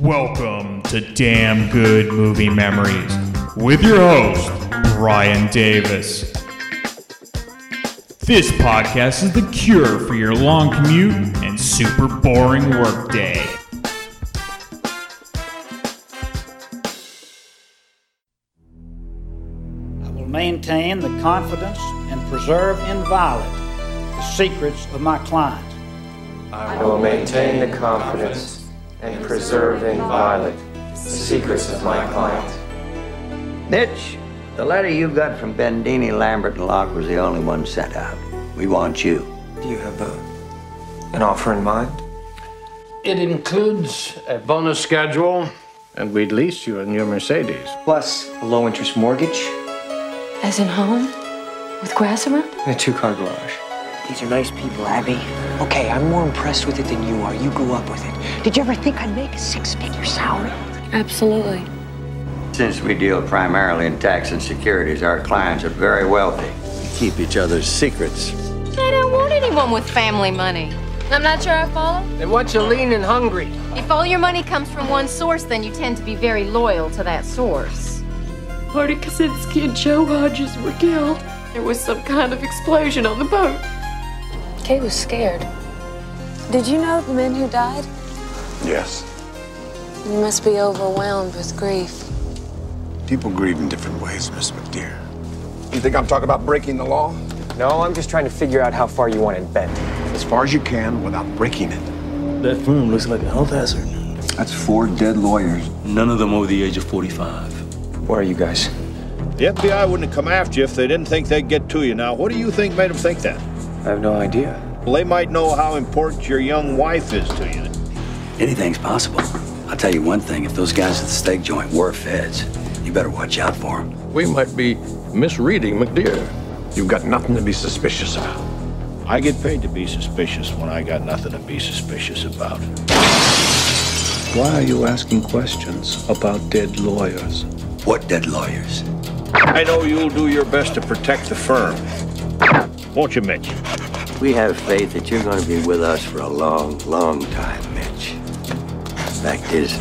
Welcome to Damn Good Movie Memories with your host, Brian Davis. This podcast is the cure for your long commute and super boring workday. I will maintain the confidence and preserve inviolate the secrets of my client. I will maintain the confidence and preserve inviolate the secrets of my client. Mitch, the letter you got from Bendini, Lambert, and Locke was the only one sent out. We want you. Do you have a, an offer in mind? It includes a bonus schedule, and we'd lease you a new Mercedes. Plus a low interest mortgage As in home? With grass around? and a two car garage. These are nice people, Abby. Okay, I'm more impressed with it than you are. You grew up with it. Did you ever think I'd make a six-figure salary? Absolutely. Since we deal primarily in tax and securities, our clients are very wealthy. We keep each other's secrets. I don't want anyone with family money. I'm not sure I follow. And what's you lean and hungry? If all your money comes from one source, then you tend to be very loyal to that source. Marty Kaczynski and Joe Hodges were killed. There was some kind of explosion on the boat. Kay was scared. Did you know the men who died? Yes. You must be overwhelmed with grief. People grieve in different ways, Miss McDeere. You think I'm talking about breaking the law? No, I'm just trying to figure out how far you want it bent. As far as you can without breaking it. That firm looks like a health hazard. That's four dead lawyers. None of them over the age of 45. Where are you guys? The FBI wouldn't have come after you if they didn't think they'd get to you. Now, what do you think made them think that? I have no idea. Well, they might know how important your young wife is to you. Anything's possible. I'll tell you one thing if those guys at the steak joint were feds, you better watch out for them. We might be misreading McDeere. You've got nothing to be suspicious about. I get paid to be suspicious when I got nothing to be suspicious about. Why are you asking questions about dead lawyers? What dead lawyers? I know you'll do your best to protect the firm. Won't you, Mitch? We have faith that you're going to be with us for a long, long time, Mitch. Fact is,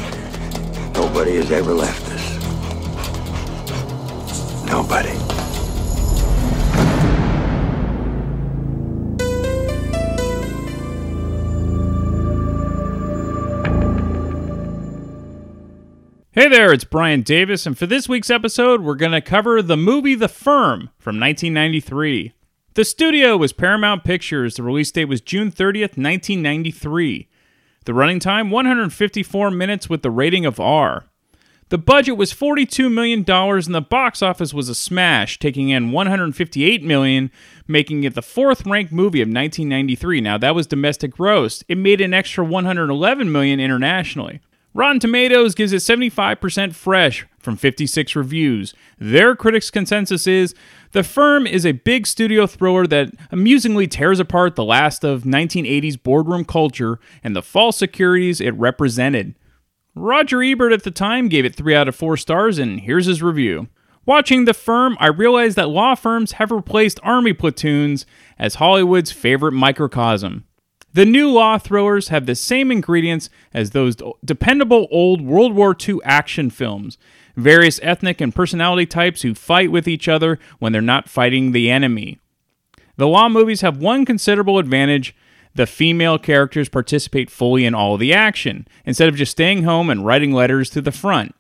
nobody has ever left us. Nobody. Hey there, it's Brian Davis, and for this week's episode, we're going to cover the movie The Firm from 1993. The studio was Paramount Pictures. The release date was June 30th, 1993. The running time, 154 minutes with the rating of R. The budget was $42 million and the box office was a smash, taking in 158 million, making it the fourth ranked movie of 1993. Now, that was domestic gross. It made an extra 111 million internationally. Rotten Tomatoes gives it 75% fresh from 56 reviews. Their critics' consensus is The Firm is a big studio thriller that amusingly tears apart the last of 1980s boardroom culture and the false securities it represented. Roger Ebert at the time gave it 3 out of 4 stars, and here's his review. Watching The Firm, I realized that law firms have replaced army platoons as Hollywood's favorite microcosm. The new law thrillers have the same ingredients as those dependable old World War II action films various ethnic and personality types who fight with each other when they're not fighting the enemy. The law movies have one considerable advantage the female characters participate fully in all the action, instead of just staying home and writing letters to the front.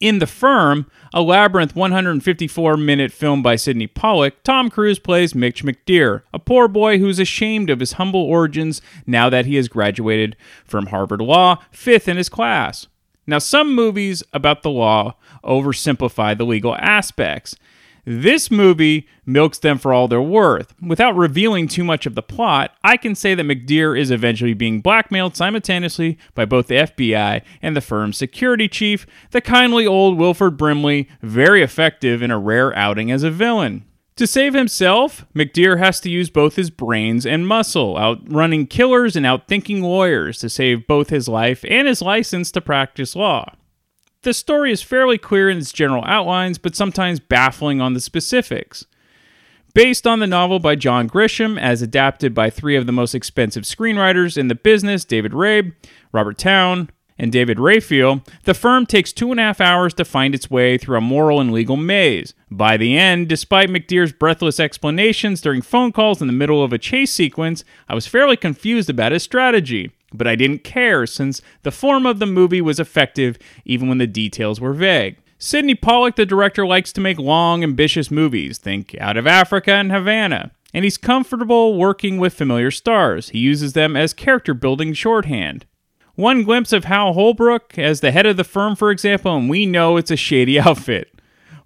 In The Firm, a labyrinth 154 minute film by Sidney Pollack, Tom Cruise plays Mitch McDeere, a poor boy who's ashamed of his humble origins now that he has graduated from Harvard Law, fifth in his class. Now, some movies about the law oversimplify the legal aspects. This movie milks them for all they're worth. Without revealing too much of the plot, I can say that McDeere is eventually being blackmailed simultaneously by both the FBI and the firm's security chief, the kindly old Wilford Brimley, very effective in a rare outing as a villain. To save himself, McDeere has to use both his brains and muscle, outrunning killers and outthinking lawyers to save both his life and his license to practice law. The story is fairly clear in its general outlines, but sometimes baffling on the specifics. Based on the novel by John Grisham, as adapted by three of the most expensive screenwriters in the business David Rabe, Robert Towne, and David Rayfiel, the firm takes two and a half hours to find its way through a moral and legal maze. By the end, despite McDeere's breathless explanations during phone calls in the middle of a chase sequence, I was fairly confused about his strategy. But I didn't care since the form of the movie was effective even when the details were vague. Sidney Pollack, the director, likes to make long, ambitious movies. Think Out of Africa and Havana. And he's comfortable working with familiar stars. He uses them as character building shorthand. One glimpse of Hal Holbrook as the head of the firm, for example, and we know it's a shady outfit.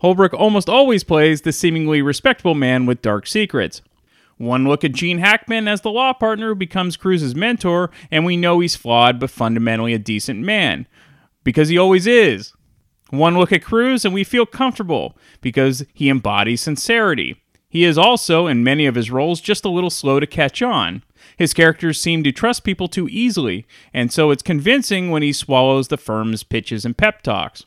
Holbrook almost always plays the seemingly respectable man with dark secrets. One look at Gene Hackman as the law partner who becomes Cruise's mentor, and we know he's flawed but fundamentally a decent man. Because he always is. One look at Cruise, and we feel comfortable because he embodies sincerity. He is also, in many of his roles, just a little slow to catch on. His characters seem to trust people too easily, and so it's convincing when he swallows the firm's pitches and pep talks.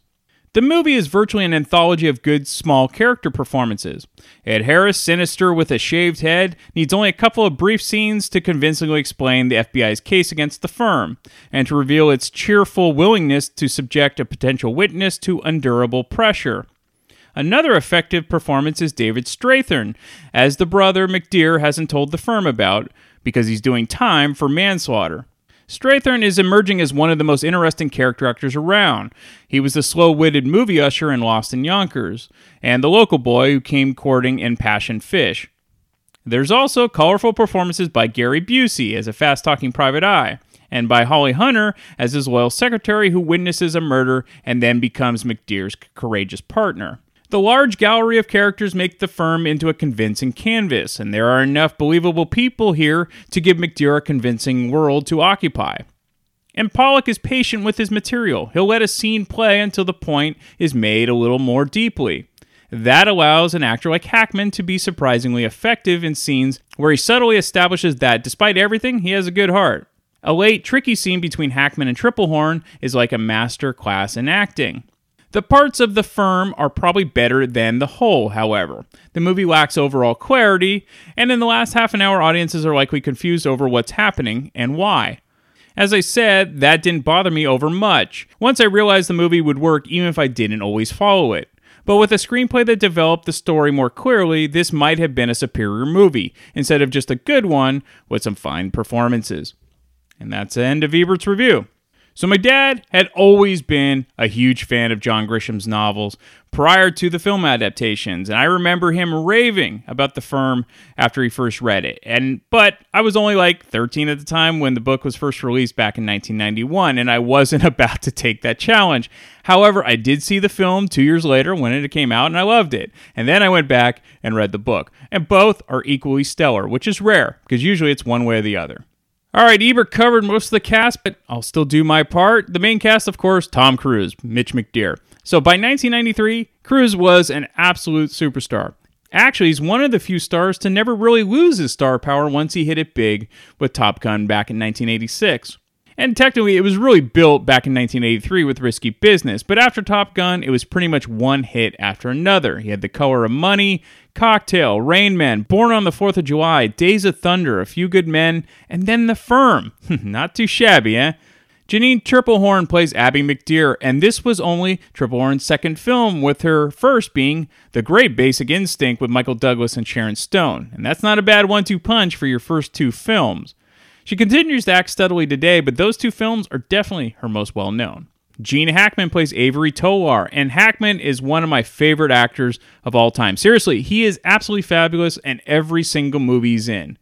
The movie is virtually an anthology of good, small character performances. Ed Harris, sinister with a shaved head, needs only a couple of brief scenes to convincingly explain the FBI's case against the firm, and to reveal its cheerful willingness to subject a potential witness to undurable pressure. Another effective performance is David Strathairn, as the brother McDeere hasn't told the firm about, because he's doing time for manslaughter. Strathairn is emerging as one of the most interesting character actors around. He was the slow witted movie usher in Lost in Yonkers, and the local boy who came courting in Passion Fish. There's also colorful performances by Gary Busey as a fast talking private eye, and by Holly Hunter as his loyal secretary who witnesses a murder and then becomes McDeere's courageous partner. The large gallery of characters make the firm into a convincing canvas, and there are enough believable people here to give McDeere a convincing world to occupy. And Pollack is patient with his material. He'll let a scene play until the point is made a little more deeply. That allows an actor like Hackman to be surprisingly effective in scenes where he subtly establishes that, despite everything, he has a good heart. A late, tricky scene between Hackman and Tripplehorn is like a master class in acting. The parts of the firm are probably better than the whole, however. The movie lacks overall clarity, and in the last half an hour, audiences are likely confused over what's happening and why. As I said, that didn't bother me over much, once I realized the movie would work even if I didn't always follow it. But with a screenplay that developed the story more clearly, this might have been a superior movie, instead of just a good one with some fine performances. And that's the end of Ebert's review. So, my dad had always been a huge fan of John Grisham's novels prior to the film adaptations, and I remember him raving about the firm after he first read it. And but I was only like 13 at the time when the book was first released back in 1991, and I wasn't about to take that challenge. However, I did see the film two years later when it came out, and I loved it. And then I went back and read the book, and both are equally stellar, which is rare because usually it's one way or the other. All right, Ebert covered most of the cast, but I'll still do my part. The main cast, of course, Tom Cruise, Mitch McDeere. So by 1993, Cruise was an absolute superstar. Actually, he's one of the few stars to never really lose his star power once he hit it big with Top Gun back in 1986. And technically, it was really built back in 1983 with Risky Business, but after Top Gun, it was pretty much one hit after another. He had The Color of Money, Cocktail, Rain Man, Born on the 4th of July, Days of Thunder, A Few Good Men, and then The Firm. Not too shabby, eh? Jeanne Tripplehorn plays Abby McDeere, and this was only Tripplehorn's second film, with her first being The Great Basic Instinct with Michael Douglas and Sharon Stone. And that's not a bad one two punch for your first two films. She continues to act steadily today, but those two films are definitely her most well known. Gene Hackman plays Avery Tolar, and Hackman is one of my favorite actors of all time. Seriously, he is absolutely fabulous in every single movie he's in.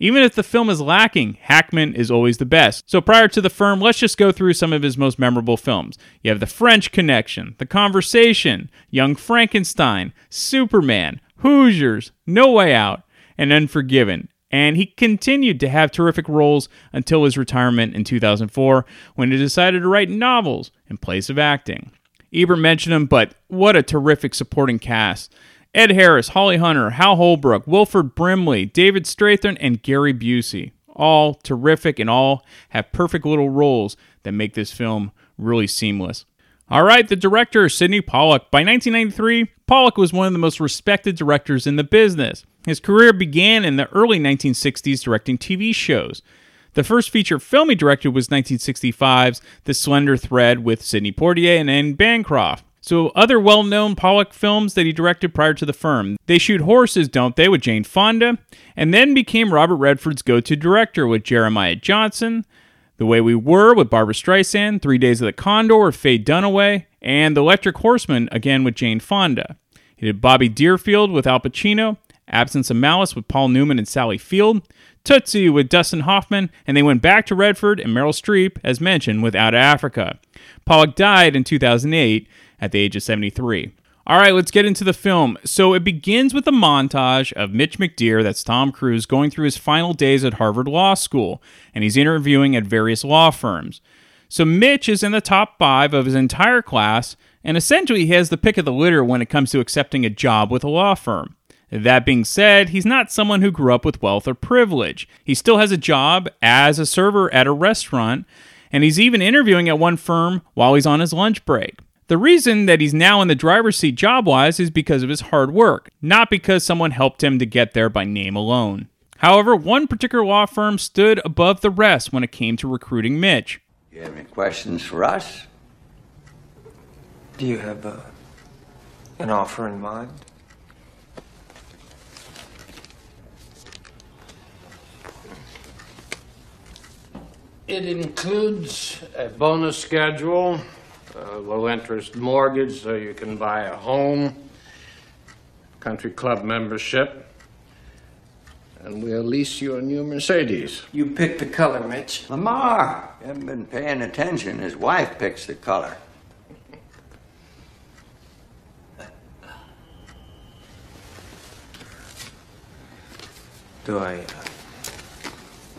Even if the film is lacking, Hackman is always the best. So prior to The Firm, let's just go through some of his most memorable films. You have The French Connection, The Conversation, Young Frankenstein, Superman, Hoosiers, No Way Out, and Unforgiven and he continued to have terrific roles until his retirement in 2004 when he decided to write novels in place of acting. Ebert mentioned him, but what a terrific supporting cast. Ed Harris, Holly Hunter, Hal Holbrook, Wilford Brimley, David Strathairn, and Gary Busey. All terrific and all have perfect little roles that make this film really seamless. All right, the director, Sidney Pollack. By 1993, Pollack was one of the most respected directors in the business. His career began in the early 1960s directing TV shows. The first feature film he directed was 1965's The Slender Thread with Sidney Poitier and Anne Bancroft. So, other well known Pollack films that he directed prior to the firm. They Shoot Horses, Don't They, with Jane Fonda, and then became Robert Redford's go to director with Jeremiah Johnson, The Way We Were with Barbra Streisand, Three Days of the Condor with Faye Dunaway, and The Electric Horseman, again with Jane Fonda. He did Bobby Deerfield with Al Pacino, Absence of Malice with Paul Newman and Sally Field, Tootsie with Dustin Hoffman, and they went back to Redford and Meryl Streep, as mentioned, with Out of Africa. Pollack died in 2008 at the age of 73. All right, let's get into the film. So it begins with a montage of Mitch McDeere, that's Tom Cruise, going through his final days at Harvard Law School, and he's interviewing at various law firms. So Mitch is in the top five of his entire class, and essentially he has the pick of the litter when it comes to accepting a job with a law firm. That being said, he's not someone who grew up with wealth or privilege. He still has a job as a server at a restaurant, and he's even interviewing at one firm while he's on his lunch break. The reason that he's now in the driver's seat job wise is because of his hard work, not because someone helped him to get there by name alone. However, one particular law firm stood above the rest when it came to recruiting Mitch. You have any questions for us? Do you have uh, an offer in mind? It includes a bonus schedule, a low interest mortgage so you can buy a home, country club membership, and we'll lease you a new Mercedes. You pick the color, Mitch. Lamar, you haven't been paying attention. His wife picks the color. Do I. Uh,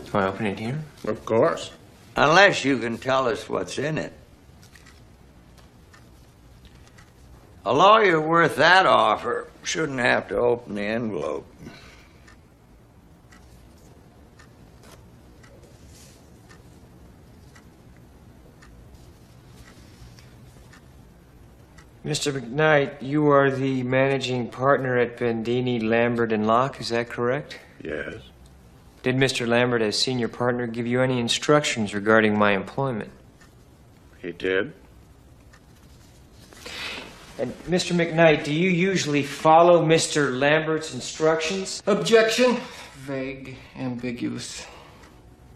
do I open it here? Of course. Unless you can tell us what's in it. A lawyer worth that offer shouldn't have to open the envelope. Mr. McKnight, you are the managing partner at Bendini, Lambert, and Locke, is that correct? Yes. Did Mr. Lambert, as senior partner, give you any instructions regarding my employment? He did. And Mr. McKnight, do you usually follow Mr. Lambert's instructions? Objection. Vague, ambiguous.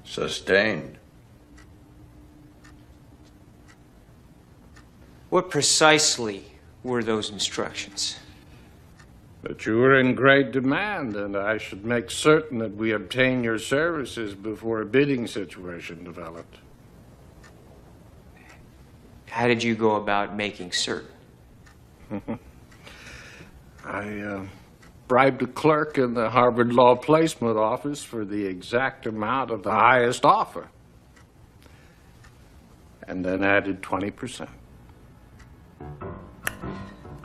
Sustained. What precisely were those instructions? That you were in great demand, and I should make certain that we obtain your services before a bidding situation developed. How did you go about making certain? I uh, bribed a clerk in the Harvard Law Placement Office for the exact amount of the highest offer, and then added 20%.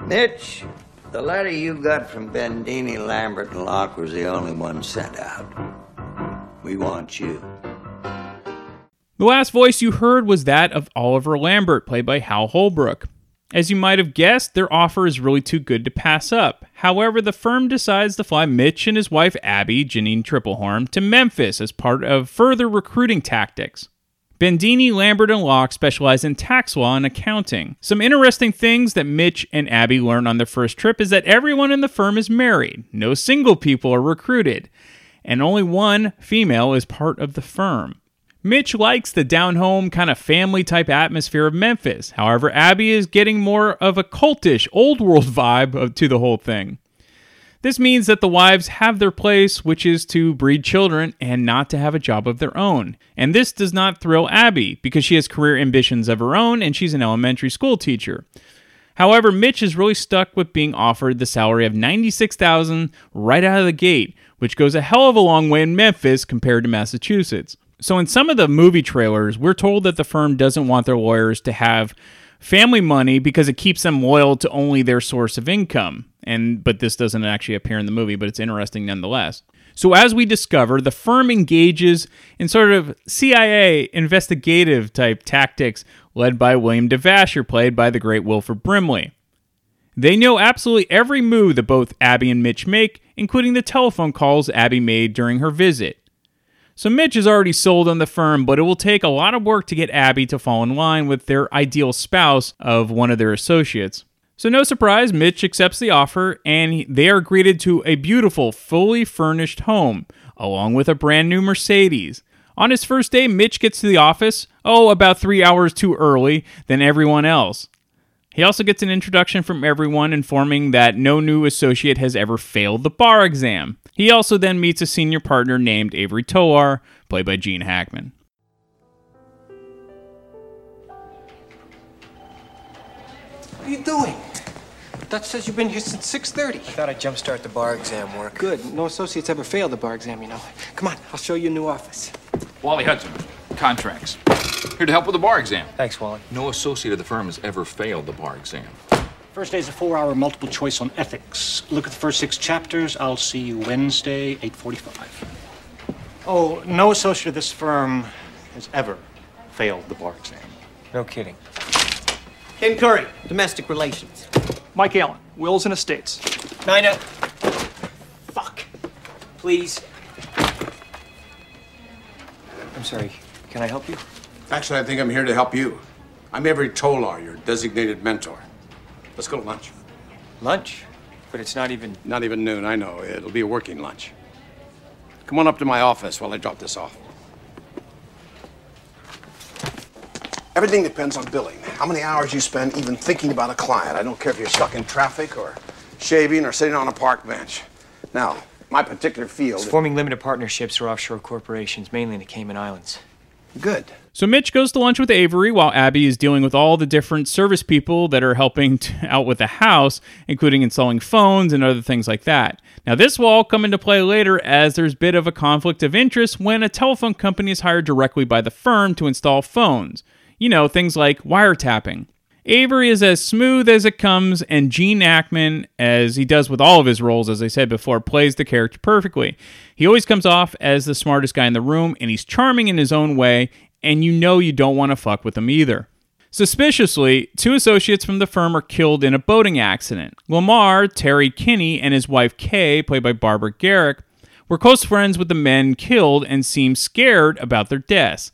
Mitch, the letter you got from Bendini, Lambert, and Locke was the only one sent out. We want you. The last voice you heard was that of Oliver Lambert, played by Hal Holbrook. As you might have guessed, their offer is really too good to pass up. However, the firm decides to fly Mitch and his wife Abby, Janine Tripplehorn, to Memphis as part of further recruiting tactics. Bendini, Lambert, and Locke specialize in tax law and accounting. Some interesting things that Mitch and Abby learn on their first trip is that everyone in the firm is married, no single people are recruited, and only one female is part of the firm. Mitch likes the down home kind of family type atmosphere of Memphis. However, Abby is getting more of a cultish, old world vibe to the whole thing. This means that the wives have their place, which is to breed children and not to have a job of their own. And this does not thrill Abby because she has career ambitions of her own and she's an elementary school teacher. However, Mitch is really stuck with being offered the salary of 96,000 right out of the gate, which goes a hell of a long way in Memphis compared to Massachusetts. So in some of the movie trailers, we're told that the firm doesn't want their lawyers to have family money because it keeps them loyal to only their source of income. And but this doesn't actually appear in the movie, but it's interesting nonetheless. So as we discover, the firm engages in sort of CIA investigative type tactics led by William DeVasher, played by the great Wilford Brimley. They know absolutely every move that both Abby and Mitch make, including the telephone calls Abby made during her visit. So Mitch is already sold on the firm, but it will take a lot of work to get Abby to fall in line with their ideal spouse of one of their associates. So, no surprise, Mitch accepts the offer and they are greeted to a beautiful, fully furnished home, along with a brand new Mercedes. On his first day, Mitch gets to the office, oh, about three hours too early than everyone else. He also gets an introduction from everyone informing that no new associate has ever failed the bar exam. He also then meets a senior partner named Avery Tolar, played by Gene Hackman. What are you doing? Dutch says you've been here since 6.30. I thought I'd jumpstart the bar exam work. Good. No associates ever failed the bar exam, you know. Come on, I'll show you a new office. Wally Hudson, contracts. Here to help with the bar exam. Thanks, Wally. No associate of the firm has ever failed the bar exam. First day is a four-hour multiple choice on ethics. Look at the first six chapters. I'll see you Wednesday, 8:45. Oh, no associate of this firm has ever failed the bar exam. No kidding. Ken Curry, domestic relations. Mike Allen, Wills and Estates. Nina. Fuck. Please. I'm sorry. Can I help you? Actually, I think I'm here to help you. I'm Avery Tolar, your designated mentor. Let's go to lunch. Lunch? But it's not even. Not even noon, I know. It'll be a working lunch. Come on up to my office while I drop this off. Everything depends on billing. How many hours you spend even thinking about a client. I don't care if you're stuck in traffic or shaving or sitting on a park bench. Now, my particular field. It's forming limited partnerships or offshore corporations, mainly in the Cayman Islands. Good. So Mitch goes to lunch with Avery while Abby is dealing with all the different service people that are helping t- out with the house, including installing phones and other things like that. Now this will all come into play later as there's a bit of a conflict of interest when a telephone company is hired directly by the firm to install phones. You know, things like wiretapping. Avery is as smooth as it comes, and Gene Hackman, as he does with all of his roles, as I said before, plays the character perfectly. He always comes off as the smartest guy in the room, and he's charming in his own way, and you know you don't want to fuck with him either. Suspiciously, two associates from the firm are killed in a boating accident. Lamar, Terry Kinney, and his wife Kay, played by Barbara Garrick, were close friends with the men killed and seemed scared about their deaths,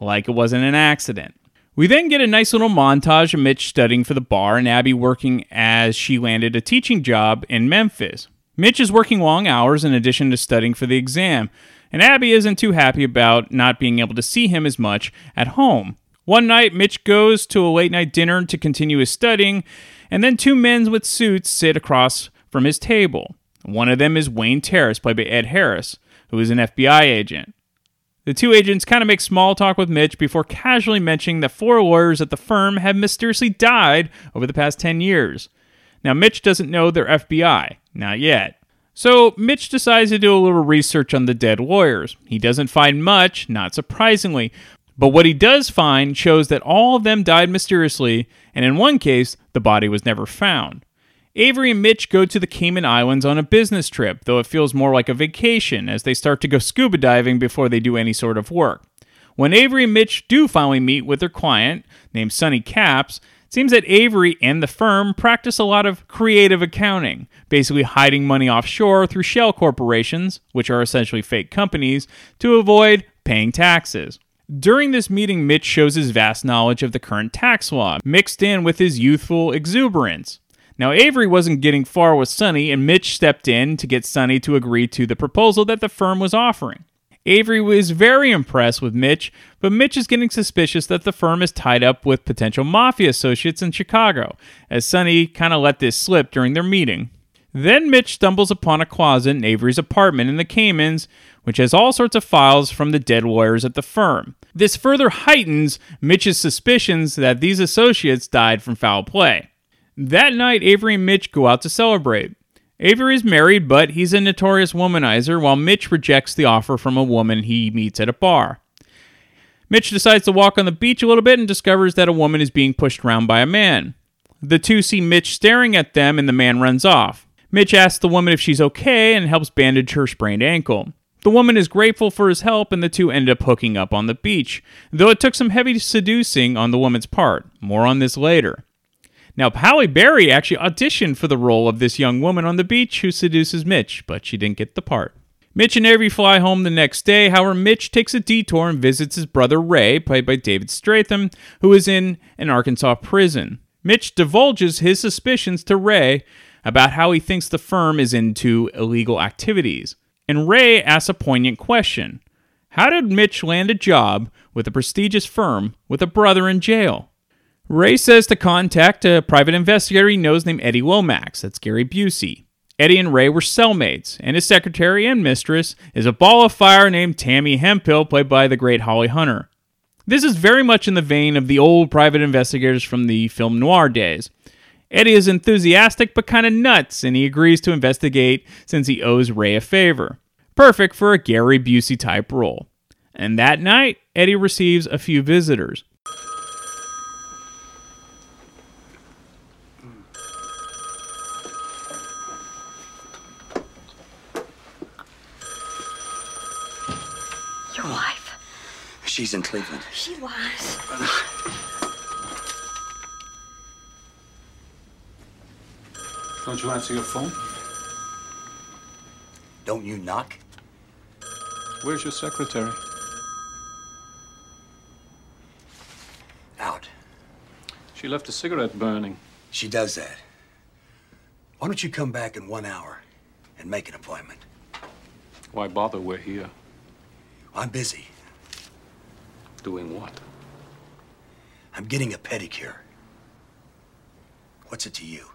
like it wasn't an accident. We then get a nice little montage of Mitch studying for the bar and Abby working as she landed a teaching job in Memphis. Mitch is working long hours in addition to studying for the exam, and Abby isn't too happy about not being able to see him as much at home. One night, Mitch goes to a late night dinner to continue his studying, and then two men with suits sit across from his table. One of them is Wayne Tarrance, played by Ed Harris, who is an FBI agent. The two agents kind of make small talk with Mitch before casually mentioning that four lawyers at the firm have mysteriously died over the past 10 years. Now, Mitch doesn't know they're FBI, not yet. So, Mitch decides to do a little research on the dead lawyers. He doesn't find much, not surprisingly, but what he does find shows that all of them died mysteriously, and in one case, the body was never found. Avery and Mitch go to the Cayman Islands on a business trip, though it feels more like a vacation as they start to go scuba diving before they do any sort of work. When Avery and Mitch do finally meet with their client, named Sonny Capps, it seems that Avery and the firm practice a lot of creative accounting, basically hiding money offshore through shell corporations, which are essentially fake companies, to avoid paying taxes. During this meeting, Mitch shows his vast knowledge of the current tax law, mixed in with his youthful exuberance. Now, Avery wasn't getting far with Sonny, and Mitch stepped in to get Sonny to agree to the proposal that the firm was offering. Avery was very impressed with Mitch, but Mitch is getting suspicious that the firm is tied up with potential mafia associates in Chicago, as Sonny kind of let this slip during their meeting. Then Mitch stumbles upon a closet in Avery's apartment in the Caymans, which has all sorts of files from the dead lawyers at the firm. This further heightens Mitch's suspicions that these associates died from foul play. That night, Avery and Mitch go out to celebrate. Avery is married, but he's a notorious womanizer, while Mitch rejects the offer from a woman he meets at a bar. Mitch decides to walk on the beach a little bit and discovers that a woman is being pushed around by a man. The two see Mitch staring at them, and the man runs off. Mitch asks the woman if she's okay and helps bandage her sprained ankle. The woman is grateful for his help, and the two end up hooking up on the beach, though it took some heavy seducing on the woman's part. More on this later. Now, Halle Berry actually auditioned for the role of this young woman on the beach who seduces Mitch, but she didn't get the part. Mitch and Avery fly home the next day. However, Mitch takes a detour and visits his brother Ray, played by David Strathairn, who is in an Arkansas prison. Mitch divulges his suspicions to Ray about how he thinks the firm is into illegal activities. And Ray asks a poignant question How did Mitch land a job with a prestigious firm with a brother in jail? Ray says to contact a private investigator he knows named Eddie Lomax. That's Gary Busey. Eddie and Ray were cellmates, and his secretary and mistress is a ball of fire named Tammy Hemphill, played by the great Holly Hunter. This is very much in the vein of the old private investigators from the film noir days. Eddie is enthusiastic but kind of nuts, and he agrees to investigate since he owes Ray a favor. Perfect for a Gary Busey type role. And that night, Eddie receives a few visitors. Your wife. She's in Cleveland. She was. Don't you answer your phone? Don't you knock? Where's your secretary? Out. She left a cigarette burning. She does that. Why don't you come back in one hour and make an appointment? Why bother? We're here. I'm busy. Doing what? I'm getting a pedicure. What's it to you?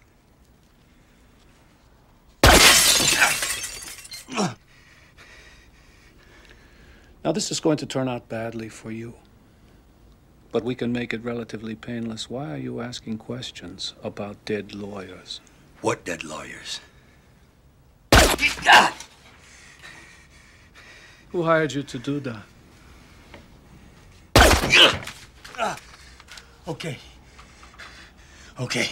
Now, this is going to turn out badly for you. But we can make it relatively painless. Why are you asking questions about dead lawyers? What dead lawyers? Who hired you to do that? Okay. Okay.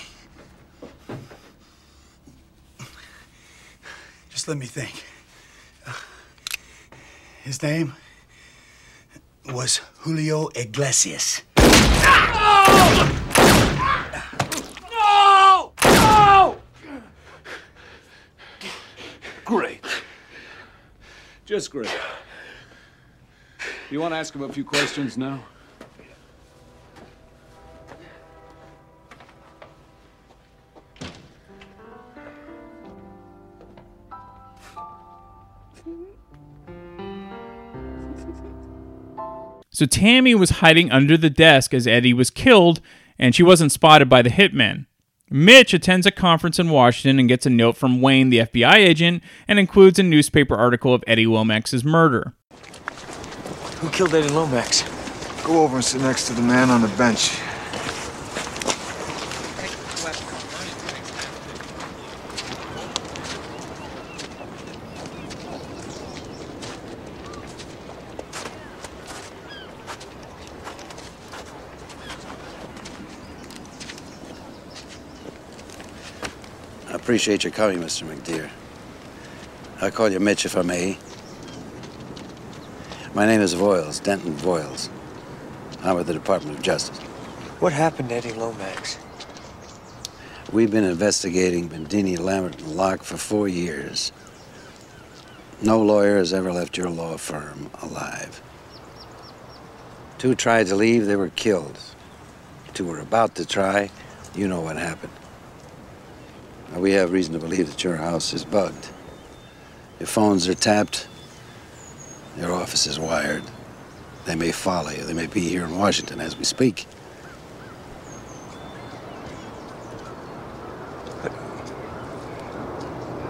Just let me think. His name was Julio Iglesias. No! No! Great. Just great. You want to ask him a few questions now? So Tammy was hiding under the desk as Eddie was killed, and she wasn't spotted by the hitmen. Mitch attends a conference in Washington and gets a note from Wayne, the FBI agent, and includes a newspaper article of Eddie Lomax's murder. Who killed Eddie Lomax? Go over and sit next to the man on the bench. Appreciate your coming, Mr. McDeere. I'll call you Mitch if I may. My name is Voiles, Denton Voiles. I'm with the Department of Justice. What happened to Eddie Lomax? We've been investigating Bendini, Lambert, and Locke for four years. No lawyer has ever left your law firm alive. Two tried to leave, they were killed. Two were about to try, you know what happened. Now, we have reason to believe that your house is bugged. Your phones are tapped, your office is wired. They may follow you, they may be here in Washington as we speak.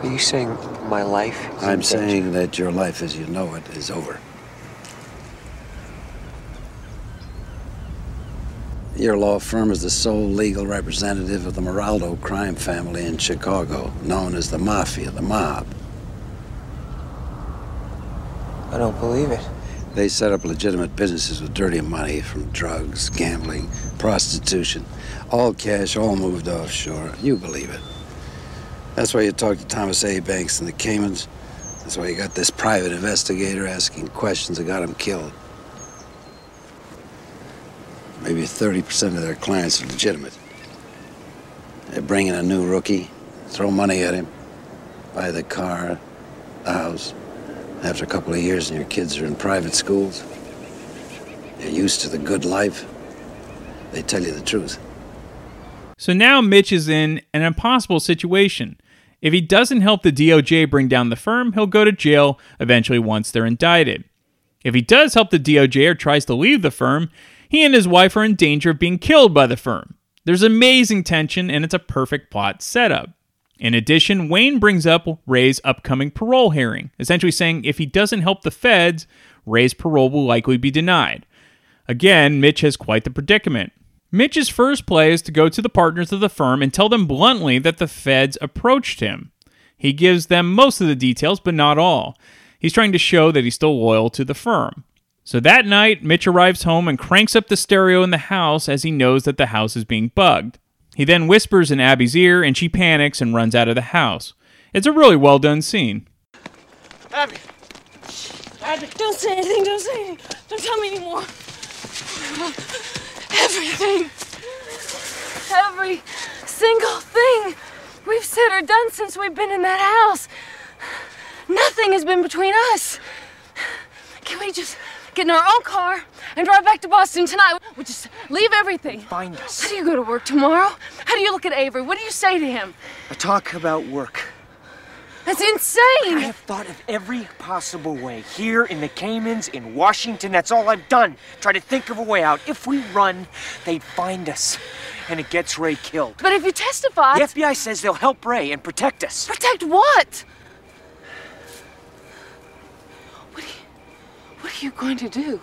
Are you saying my life? I'm saying that your life as you know it is over. Your law firm is the sole legal representative of the Morolto crime family in Chicago, known as the Mafia, the mob. I don't believe it. They set up legitimate businesses with dirty money from drugs, gambling, prostitution. All cash, all moved offshore. You believe it. That's why you talked to Thomas Abanks and the Caymans. That's why you got this private investigator asking questions that got him killed. Maybe 30% of their clients are legitimate. They bring in a new rookie, throw money at him, buy the car, the house, After a couple of years and your kids are in private schools, they're used to the good life, they tell you the truth. So now Mitch is in an impossible situation. If he doesn't help the DOJ bring down the firm, he'll go to jail eventually once they're indicted. If he does help the DOJ or tries to leave the firm, he and his wife are in danger of being killed by the firm. There's amazing tension, and it's a perfect plot setup. In addition, Wayne brings up Ray's upcoming parole hearing, essentially saying if he doesn't help the feds, Ray's parole will likely be denied. Again, Mitch has quite the predicament. Mitch's first play is to go to the partners of the firm and tell them bluntly that the feds approached him. He gives them most of the details, but not all. He's trying to show that he's still loyal to the firm. So that night, Mitch arrives home and cranks up the stereo in the house as he knows that the house is being bugged. He then whispers in Abby's ear and she panics and runs out of the house. It's a really well done scene. Abby! Abby! Don't say anything, don't say anything. Don't tell me anymore. Everything. Every single thing we've said or done since we've been in that house. Nothing has been between us. Can we just get in our own car and drive back to Boston tonight? We just leave everything. Find us. How do you go to work tomorrow? How do you look at Avery? What do you say to him? I talk about work. That's insane. I have thought of every possible way. Here in the Caymans, in Washington, that's all I've done. Try to think of a way out. If we run, they'd find us. And it gets Ray killed. But if you testify. The FBI says they'll help Ray and protect us. Protect what? What are you, what are you going to do?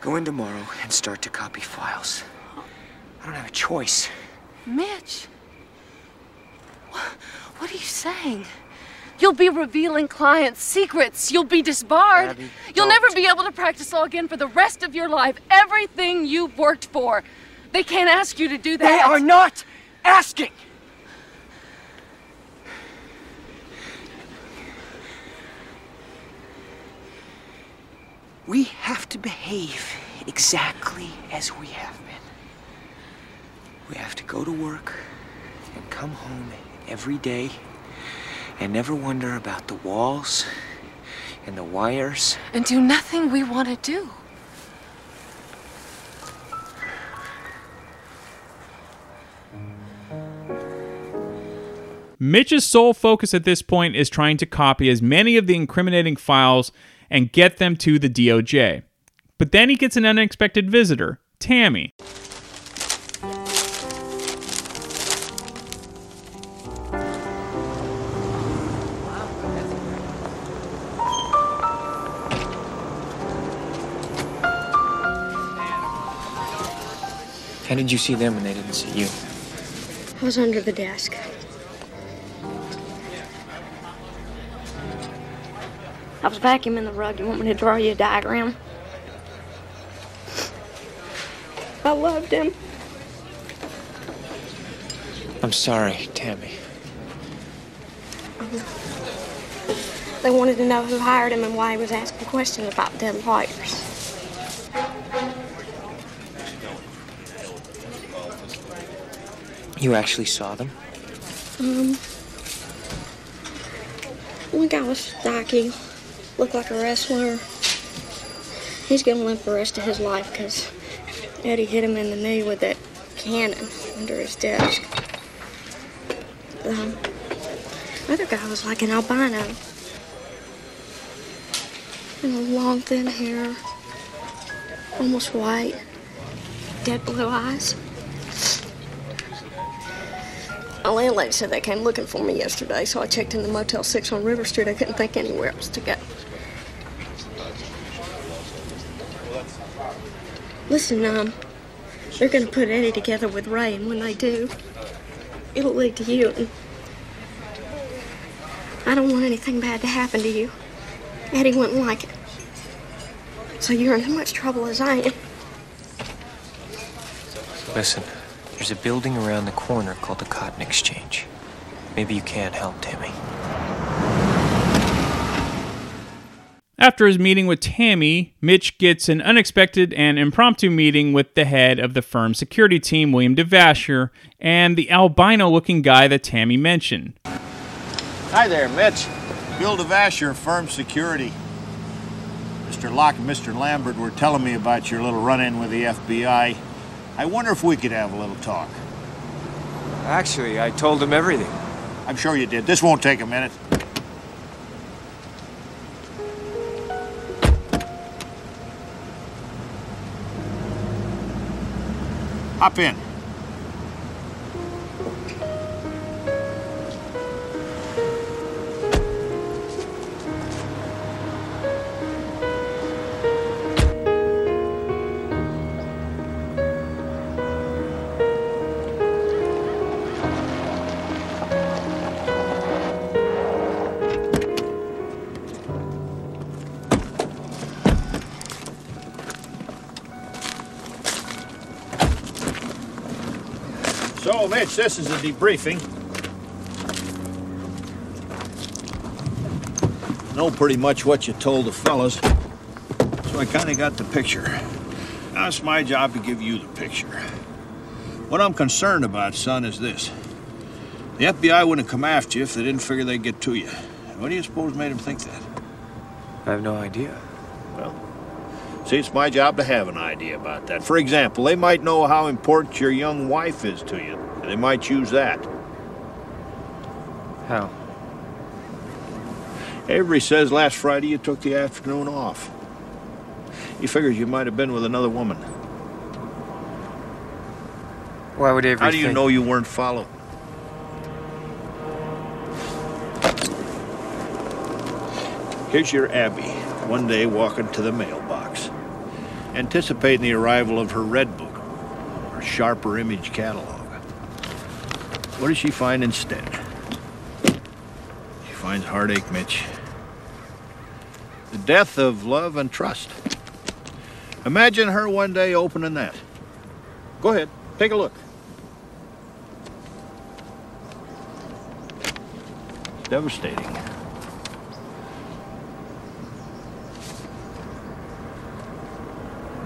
Go in tomorrow and start to copy files. I don't have a choice. Mitch. What are you saying? You'll be revealing clients' secrets. You'll be disbarred. Abby, You'll don't. never be able to practice law again for the rest of your life. Everything you've worked for. They can't ask you to do that. They are not asking. We have to behave exactly as we have been. We have to go to work and come home every day and never wonder about the walls and the wires. And do nothing we want to do. Mitch's sole focus at this point is trying to copy as many of the incriminating files and get them to the DOJ. But then he gets an unexpected visitor, Tammy. How did you see them when they didn't see you? I was under the desk. I was vacuuming the rug. You want me to draw you a diagram? I loved him. I'm sorry, Tammy. They wanted to know who hired him and why he was asking questions about dead lawyers. You actually saw them? Um, one guy was stocky, looked like a wrestler. He's gonna live the rest of his life because Eddie hit him in the knee with that cannon under his desk. The other guy was like an albino. And long, thin hair, almost white, dead blue eyes. My landlady said they came looking for me yesterday, so I checked in the Motel 6 on River Street. I couldn't think anywhere else to go. Listen, um, they're gonna put Eddie together with Ray, when they do, it'll lead to you. I don't want anything bad to happen to you. Eddie wouldn't like it. So you're in as much trouble as I am. Listen, there's a building around the corner called the Cotton Exchange. Maybe you can't help Tammy. After his meeting with Tammy, Mitch gets an unexpected and impromptu meeting with the head of the firm's security team, William DeVasher, and the albino looking guy that Tammy mentioned. Hi there, Mitch. Bill DeVasher, firm security. Mr. Locke and Mr. Lambert were telling me about your little run-in with the FBI. I wonder if we could have a little talk. Actually, I told him everything. I'm sure you did. This won't take a minute. Hop in. So, Mitch, this is a debriefing. Know pretty much what you told the fellas, so I kind of got the picture. Now it's my job to give you the picture. What I'm concerned about, son, is this. The FBI wouldn't come after you if they didn't figure they'd get to you. What do you suppose made them think that? I have no idea. Well, see, it's my job to have an idea about that. For example, they might know how important your young wife is to you. They might choose that. How? Avery says last Friday you took the afternoon off. He figures you might have been with another woman. Why would Avery How do you think- know you weren't followed? Here's your Abby, one day walking to the mailbox, anticipating the arrival of her red book, her sharper image catalog. What does she find instead? She finds heartache, Mitch. The death of love and trust. Imagine her one day opening that. Go ahead, take a look. Devastating.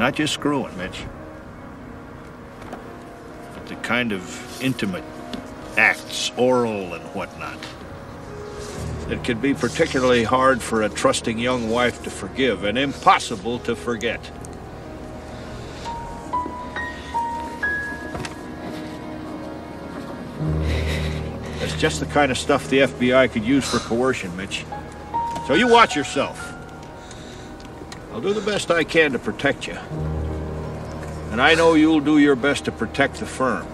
Not just screwing, Mitch. But the kind of intimate acts, oral and whatnot, that could be particularly hard for a trusting young wife to forgive and impossible to forget. That's just the kind of stuff the FBI could use for coercion, Mitch. So you watch yourself. I'll do the best I can to protect you. And I know you'll do your best to protect the firm.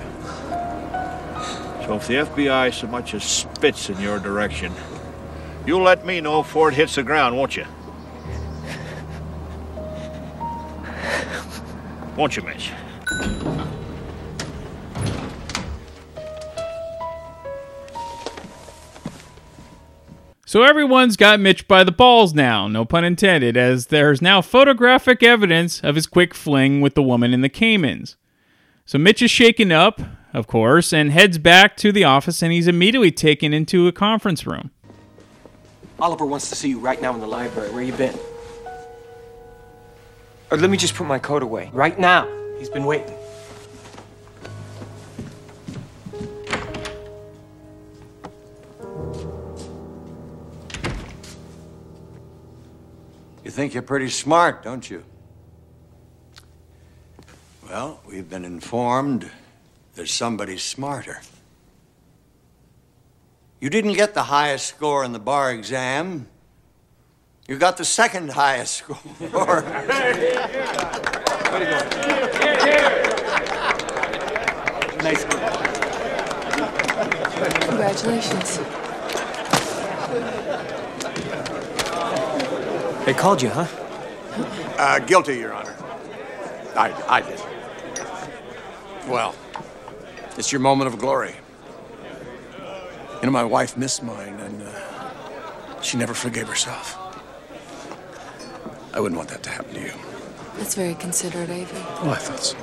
So if the FBI so much as spits in your direction, you'll let me know before it hits the ground, won't you? Won't you, Mitch? So everyone's got Mitch by the balls now, no pun intended, as there's now photographic evidence of his quick fling with the woman in the Caymans. So Mitch is shaken up, of course, and heads back to the office and he's immediately taken into a conference room. Oliver wants to see you right now in the library. Where you been? Or let me just put my coat away. Right now. He's been waiting. You think you're pretty smart, don't you? Well, we've been informed there's somebody smarter. You didn't get the highest score in the bar exam. You got the second highest score. Nice. Congratulations. They called you, huh? Uh, guilty, Your Honor. I, I did. Well, it's your moment of glory. You know, my wife missed mine, and uh, she never forgave herself. I wouldn't want that to happen to you. That's very considerate, Avery. Oh, I thought so.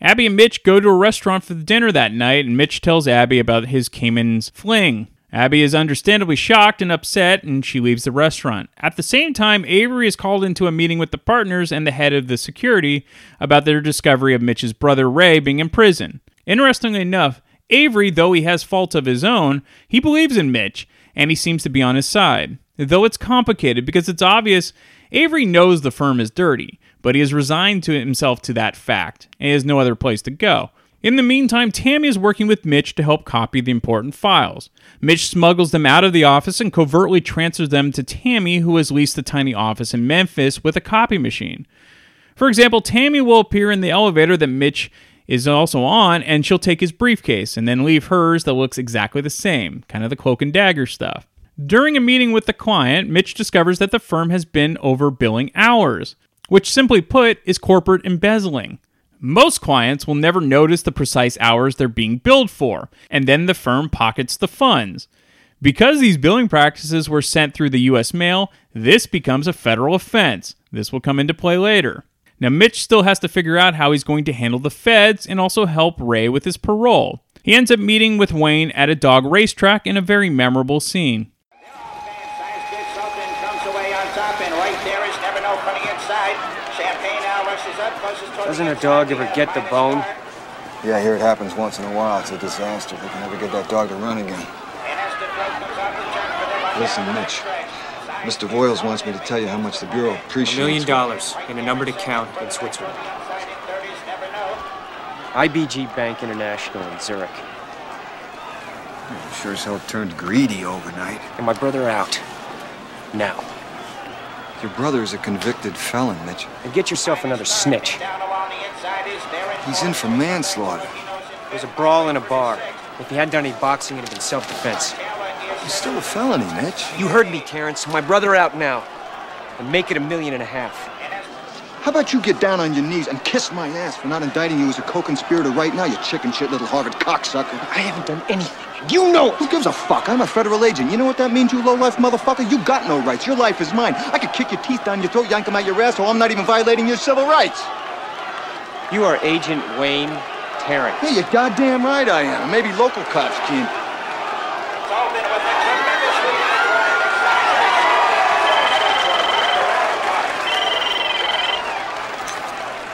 Abby and Mitch go to a restaurant for the dinner that night, and Mitch tells Abby about his Cayman's fling. Abby is understandably shocked and upset, and she leaves the restaurant. At the same time, Avery is called into a meeting with the partners and the head of the security about their discovery of Mitch's brother Ray being in prison. Interestingly enough, Avery, though he has faults of his own, he believes in Mitch, and he seems to be on his side. though it's complicated because it's obvious Avery knows the firm is dirty, but he has resigned to himself to that fact and has no other place to go. In the meantime, Tammy is working with Mitch to help copy the important files. Mitch smuggles them out of the office and covertly transfers them to Tammy, who has leased a tiny office in Memphis with a copy machine. For example, Tammy will appear in the elevator that Mitch is also on, and she'll take his briefcase and then leave hers that looks exactly the same, kind of the cloak and dagger stuff. During a meeting with the client, Mitch discovers that the firm has been overbilling hours, which simply put is corporate embezzling. Most clients will never notice the precise hours they're being billed for, and then the firm pockets the funds. Because these billing practices were sent through the US mail, this becomes a federal offense. This will come into play later. Now, Mitch still has to figure out how he's going to handle the feds and also help Ray with his parole. He ends up meeting with Wayne at a dog racetrack in a very memorable scene. Doesn't a dog ever get the bone? Yeah, I hear it happens once in a while. It's a disaster. They can never get that dog to run again. Listen, Mitch. Mr. Voyles wants me to tell you how much the Bureau appreciates... A appreciates. million dollars in a numbered account in Switzerland. IBG Bank International in Zurich. Sure as hell turned greedy overnight. And my brother out. Now. Your brother is a convicted felon, Mitch. And get yourself another snitch. He's in for manslaughter. There's a brawl in a bar. If he hadn't done any boxing, it'd have been self-defense. It's still a felony, Mitch. You heard me, Tarrance. My brother out now. And make it a million and a half. How about you get down on your knees and kiss my ass for not indicting you as a co-conspirator right now, you chicken shit little Harvard cocksucker? I haven't done anything. You know it. Who gives a fuck? I'm a federal agent. You know what that means, you low-life motherfucker? You got no rights. Your life is mine. I could kick your teeth down your throat, yank them out your asshole. I'm not even violating your civil rights. You are Agent Wayne Tarrance. Yeah, you're goddamn right I am. Maybe local cops can.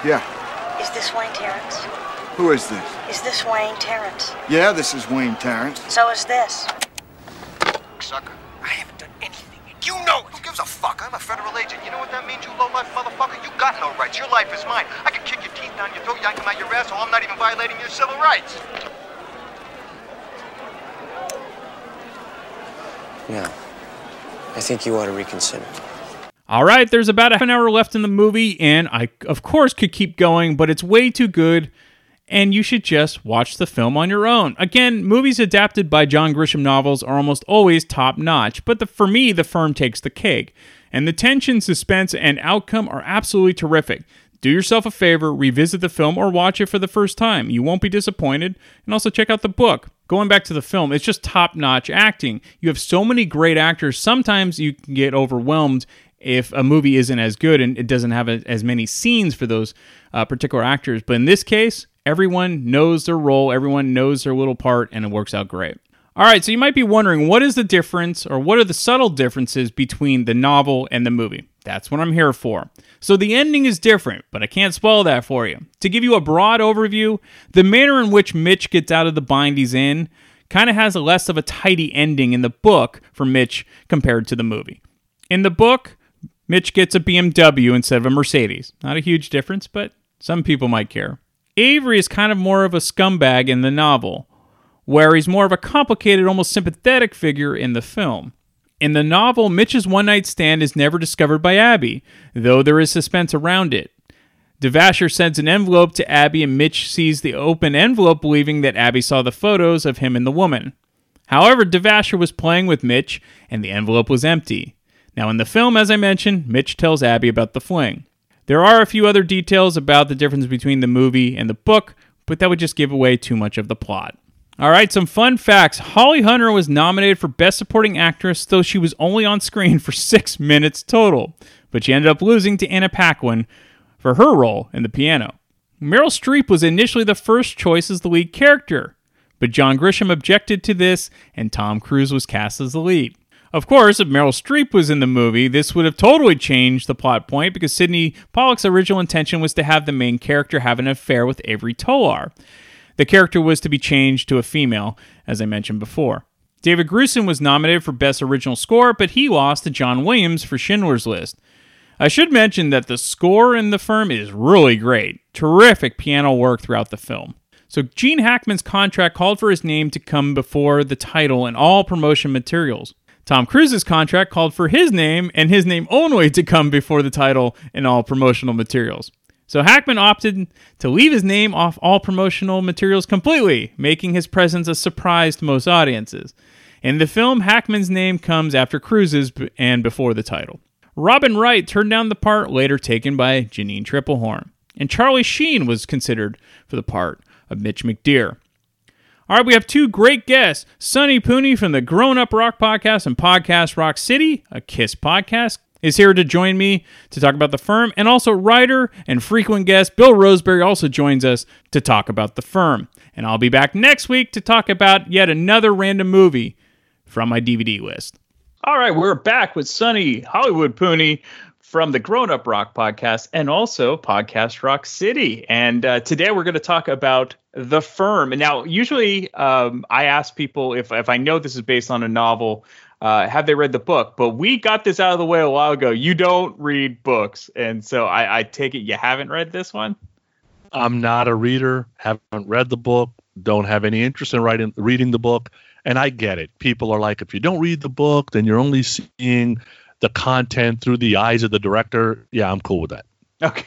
Yeah. Is this Wayne Tarrance? Who is this? Is this Wayne Tarrance? Yeah, this is Wayne Tarrance. So is this. Sucker. I haven't done anything. You know it. Who gives a fuck? I'm a federal agent. You know what that means, you low-life motherfucker? You got no rights. Your life is mine. I can kick your teeth down your throat, yank them out your asshole. I'm not even violating your civil rights. Yeah. I think you ought to reconsider. All right, there's about a half an hour left in the movie, and I, of course, could keep going, but it's way too good, and you should just watch the film on your own. Again, movies adapted by John Grisham novels are almost always top notch, but the, for me, the firm takes the cake, and the tension, suspense, and outcome are absolutely terrific. Do yourself a favor, revisit the film, or watch it for the first time. You won't be disappointed, and also check out the book. Going back to the film, it's just top notch acting. You have so many great actors, sometimes you can get overwhelmed if a movie isn't as good and it doesn't have as many scenes for those uh, particular actors. But in this case, everyone knows their role, everyone knows their little part, and it works out great. All right, so you might be wondering what is the difference or what are the subtle differences between the novel and the movie? That's what I'm here for. So the ending is different, but I can't spoil that for you. To give you a broad overview, the manner in which Mitch gets out of the bind he's in kind of has a less of a tidy ending in the book for Mitch compared to the movie. In the book, Mitch gets a BMW instead of a Mercedes. Not a huge difference, but some people might care. Avery is kind of more of a scumbag in the novel, where he's more of a complicated, almost sympathetic figure in the film. In the novel, Mitch's one night stand is never discovered by Abby, though there is suspense around it. DeVasher sends an envelope to Abby, and Mitch sees the open envelope, believing that Abby saw the photos of him and the woman. However, DeVasher was playing with Mitch, and the envelope was empty. Now, in the film, as I mentioned, Mitch tells Abby about the fling. There are a few other details about the difference between the movie and the book, but that would just give away too much of the plot. All right, some fun facts. Holly Hunter was nominated for Best Supporting Actress, though she was only on screen for six minutes total, but she ended up losing to Anna Paquin for her role in the piano. Meryl Streep was initially the first choice as the lead character, but John Grisham objected to this, and Tom Cruise was cast as the lead. Of course, if Meryl Streep was in the movie, this would have totally changed the plot point because Sidney Pollack's original intention was to have the main character have an affair with Avery Tolar. The character was to be changed to a female, as I mentioned before. David Grusin was nominated for Best Original Score, but he lost to John Williams for Schindler's List. I should mention that the score in The Firm is really great. Terrific piano work throughout the film. So, Gene Hackman's contract called for his name to come before the title in all promotion materials. Tom Cruise's contract called for his name and his name only to come before the title in all promotional materials. So Hackman opted to leave his name off all promotional materials completely, making his presence a surprise to most audiences. In the film, Hackman's name comes after Cruise's and before the title. Robin Wright turned down the part later taken by Jeanne Tripplehorn, and Charlie Sheen was considered for the part of Mitch McDeere. All right, we have two great guests. Sonny Pooney from the Grown Up Rock Podcast and Podcast Rock City, a Kiss podcast, is here to join me to talk about the firm. And also, writer and frequent guest Bill Roseberry also joins us to talk about the firm. And I'll be back next week to talk about yet another random movie from my DVD list. All right, we're back with Sonny Hollywood Pooney from the Grown Up Rock podcast and also Podcast Rock City. And uh, today we're going to talk about The Firm. And now, usually um, I ask people if, if I know this is based on a novel, uh, have they read the book? But we got this out of the way a while ago. You don't read books. And so I, I take it you haven't read this one? I'm not a reader, haven't read the book, don't have any interest in writing, reading the book. And I get it. People are like, if you don't read the book, then you're only seeing the content through the eyes of the director. Yeah, I'm cool with that. Okay.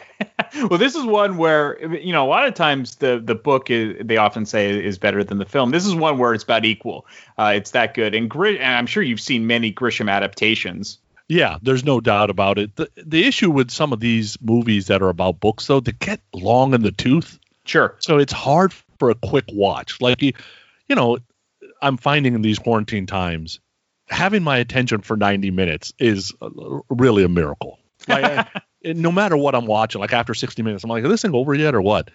well, this is one where you know a lot of times the the book is they often say is better than the film. This is one where it's about equal. Uh, it's that good, and, Gr- and I'm sure you've seen many Grisham adaptations. Yeah, there's no doubt about it. The the issue with some of these movies that are about books though, they get long in the tooth. Sure. So it's hard for a quick watch. Like you, you know, I'm finding in these quarantine times, having my attention for 90 minutes is really a miracle. Like, no matter what I'm watching, like after 60 minutes, I'm like, is this thing over yet or what?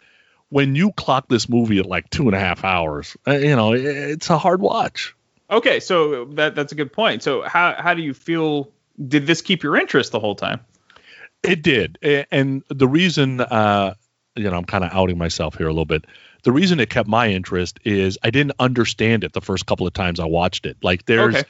When you clock this movie at like two and a half hours, uh, you know, it's a hard watch. Okay, so that that's a good point. So how how do you feel? Did this keep your interest the whole time? It did, and the reason, uh, you know, I'm kind of outing myself here a little bit the reason it kept my interest is I didn't understand it the first couple of times I watched it. Like there's okay.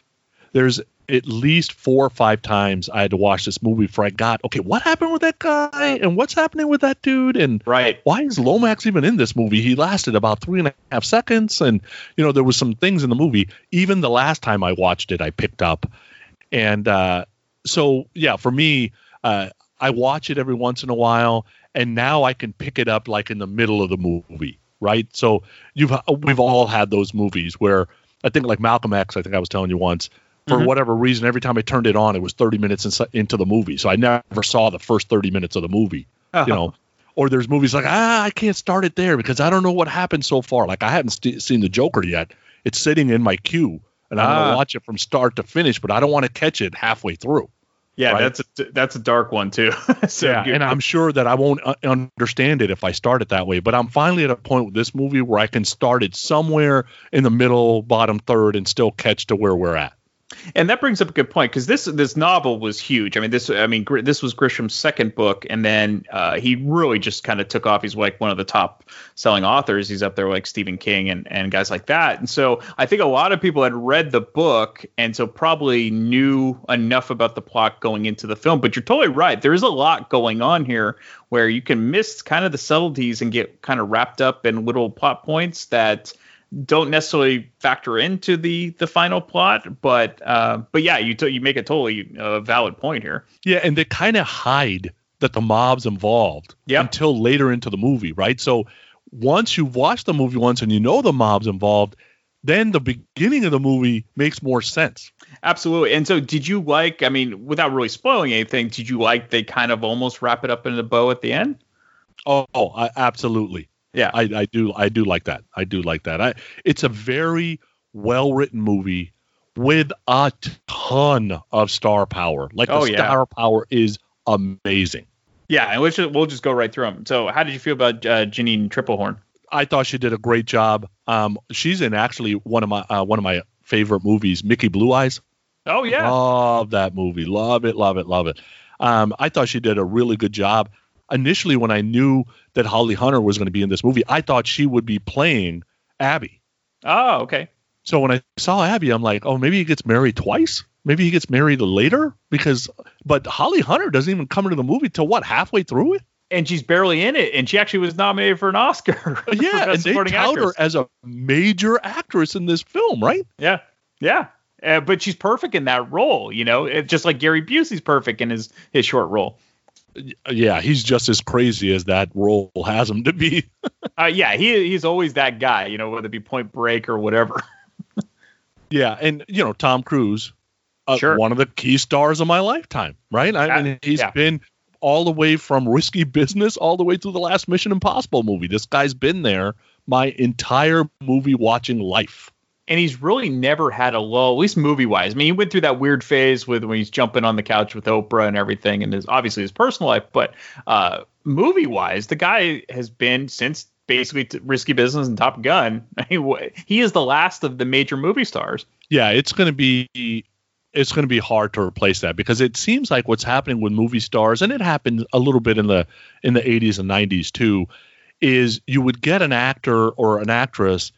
There's at least four or five times I had to watch this movie before I got okay, what happened with that guy and what's happening with that dude and right why is Lomax even in this movie? He lasted about three and a half seconds and you know there was some things in the movie. Even the last time I watched it, I picked up and uh, so yeah, for me, uh, I watch it every once in a while and now I can pick it up like in the middle of the movie right? So you've we've all had those movies where I think like Malcolm X. I think I was telling you once. For mm-hmm. whatever reason, every time I turned it on, it was 30 minutes in, into the movie, so I never saw the first 30 minutes of the movie. Uh-huh. You know, or there's movies like ah, I can't start it there because I don't know what happened so far. Like I haven't st- seen the Joker yet. It's sitting in my queue, and I'm gonna ah. watch it from start to finish, but I don't want to catch it halfway through. Yeah, right? that's a that's a dark one too. so yeah, and I'm sure that I won't uh, understand it if I start it that way. But I'm finally at a point with this movie where I can start it somewhere in the middle, bottom third, and still catch to where we're at. And that brings up a good point because this this novel was huge. I mean, this I mean this was Grisham's second book, and then uh, he really just kind of took off. He's like one of the top selling authors. He's up there like Stephen King and and guys like that. And so I think a lot of people had read the book, and so probably knew enough about the plot going into the film. But you're totally right. There is a lot going on here where you can miss kind of the subtleties and get kind of wrapped up in little plot points that don't necessarily factor into the the final plot, but uh, but yeah, you t- you make a totally uh, valid point here. Yeah, and they kind of hide that the mob's involved yep. until later into the movie, right? So once you've watched the movie once and you know the mob's involved, then the beginning of the movie makes more sense. Absolutely. And so, did you like? I mean, without really spoiling anything, did you like they kind of almost wrap it up in a bow at the end? Oh, oh I, absolutely. Yeah, I, I do I do like that. I do like that. I it's a very well written movie with a ton of star power. Like the oh, yeah. star power is amazing. Yeah, and we'll just, we'll just go right through them. So, how did you feel about uh, Jeanne Tripplehorn? I thought she did a great job. Um, she's in actually one of my uh, one of my favorite movies, Mickey Blue Eyes. Oh yeah, love that movie. Love it, love it, love it. Um, I thought she did a really good job initially when I knew that Holly Hunter was going to be in this movie, I thought she would be playing Abby. Oh, okay. So when I saw Abby, I'm like, oh, maybe he gets married twice. Maybe he gets married later because, but Holly Hunter doesn't even come into the movie till what halfway through it. And she's barely in it, and she actually was nominated for an Oscar. Yeah, and they tout her as a major actress in this film, right? Yeah, yeah. Uh, but she's perfect in that role, you know, it, just like Gary Busey's perfect in his his short role. Yeah, he's just as crazy as that role has him to be. Uh, yeah, he he's always that guy, you know, whether it be Point Break or whatever. Yeah, and you know Tom Cruise, uh, Sure. one of the key stars of my lifetime, right? I Uh, mean, he's yeah. been all the way from Risky Business all the way through the last Mission Impossible movie. This guy's been there my entire movie watching life. And he's really never had a lull, at least movie wise. I mean, he went through that weird phase with when he's jumping on the couch with Oprah and everything, and his obviously his personal life. But uh, movie wise, the guy has been since basically Risky Business and Top Gun. He is the last of the major movie stars. Yeah, it's going to be it's going to be hard to replace that because it seems like what's happening with movie stars and it happened a little bit in the in the 80s and 90s too is you would get an actor or an actress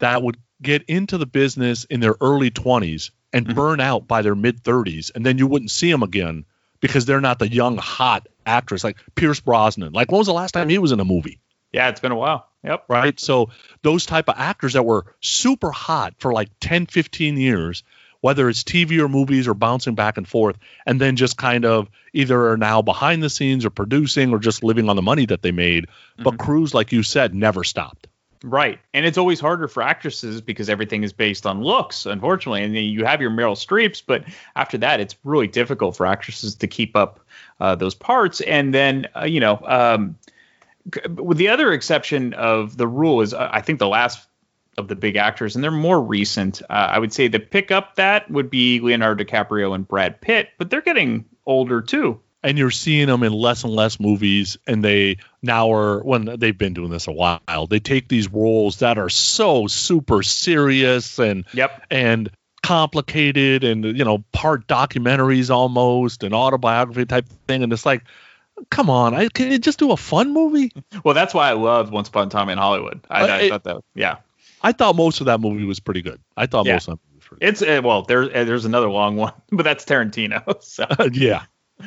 that would get into the business in their early 20s and Mm-hmm. burn out by their mid 30s and then you wouldn't see them again because they're not the young hot actress like Pierce Brosnan like when was the last time he was in a movie Yeah, it's been a while. Yep. right so those type of actors that were super hot for like 10 15 years whether it's tv or movies or bouncing back and forth and then just kind of either are now behind the scenes or producing or just living on the money that they made but cruise like you said never stopped Right. And it's always harder for actresses because everything is based on looks, unfortunately. And you have your Meryl Streeps, but after that, it's really difficult for actresses to keep up uh, those parts. And then, uh, you know, um, with the other exception of the rule is, uh, I think the last of the big actors, and they're more recent. Uh, I would say the pick up that would be Leonardo DiCaprio and Brad Pitt, but they're getting older too. And you're seeing them in less and less movies and they now are when they've been doing this a while they take these roles that are so super serious and yep and complicated and you know part documentaries almost and autobiography type thing and it's like come on I, can you just do a fun movie Well, that's why I loved Once Upon a Time in Hollywood. I, Uh, I thought that, yeah. i thought most of that movie was pretty good i thought Yeah. most of it was pretty good. It's uh, well, there uh, there's another long one, but that's Tarantino. So, yeah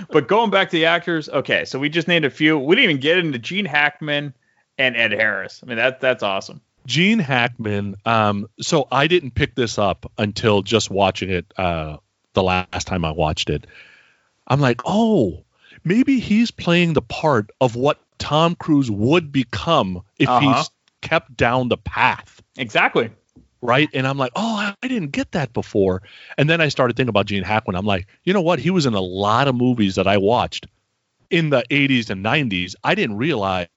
but going back to the actors, okay, so we just named a few. We didn't even get into Gene Hackman and Ed Harris. I mean, that that's awesome. Gene Hackman. Um, so I didn't pick this up until just watching it uh, the last time I watched it. I'm like, oh, maybe he's playing the part of what Tom Cruise would become if Uh-huh. he's kept down the path. Exactly. Right. And I'm like, oh, I I didn't get that before. And then I started thinking about Gene Hackman. I'm like, you know what? He was in a lot of movies that I watched in the 80s and 90s. I didn't realize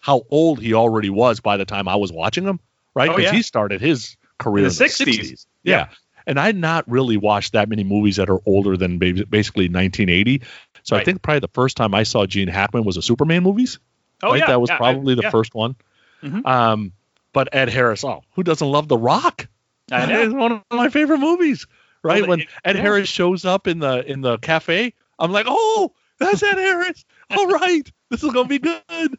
how old he already was by the time I was watching him. Right. Oh, Because yeah. he started his career In in the the 60s. 60s. Yeah. And I'd not really watched that many movies that are older than basically 1980. So I think probably the first time I saw Gene Hackman was the Superman movies. Oh, right? yeah, That was yeah, I- probably the yeah. first one. Mhm. Um, but Ed Harris, oh, who doesn't love The Rock? I know. It's one of my favorite movies. Right Well, when it- Ed yeah. Harris shows up in the in the cafe, I'm like, oh, that's Ed Harris. All right, this is gonna be good.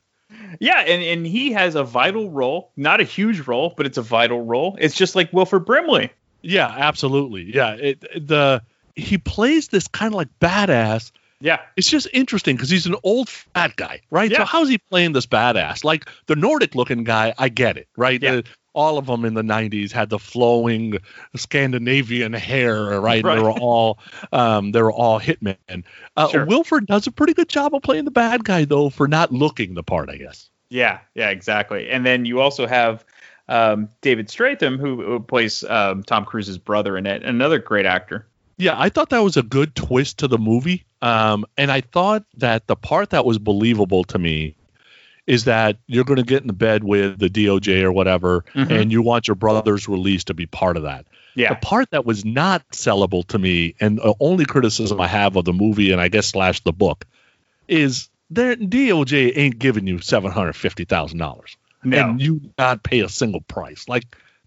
Yeah, and, and he has a vital role, not a huge role, but it's a vital role. It's just like Wilford Brimley. Yeah, absolutely. Yeah, it, the he plays this kind of like badass. Yeah, it's just interesting because he's an old fat guy, right? Yeah. So how's he playing this badass? Like the Nordic looking guy, I get it, right? Yeah. The- all of them in the 90s had the flowing Scandinavian hair, right? Right. They were all um, they were all hitmen. Uh, Sure. Wilford does a pretty good job of playing the bad guy though, for not looking the part, I guess. Yeah, yeah, exactly. And then you also have um, David Strathairn, who, who plays um, Tom Cruise's brother in it, another great actor. Yeah, I thought that was a good twist to the movie. Um, and I thought that the part that was believable to me is that you're going to get in the bed with the DOJ or whatever, Mhm. and you want your brother's release to be part of that. Yeah. The part that was not sellable to me, and the only criticism I have of the movie, and I guess slash the book, is their DOJ ain't giving you seven hundred fifty thousand dollars, No. and you not pay a single price. Like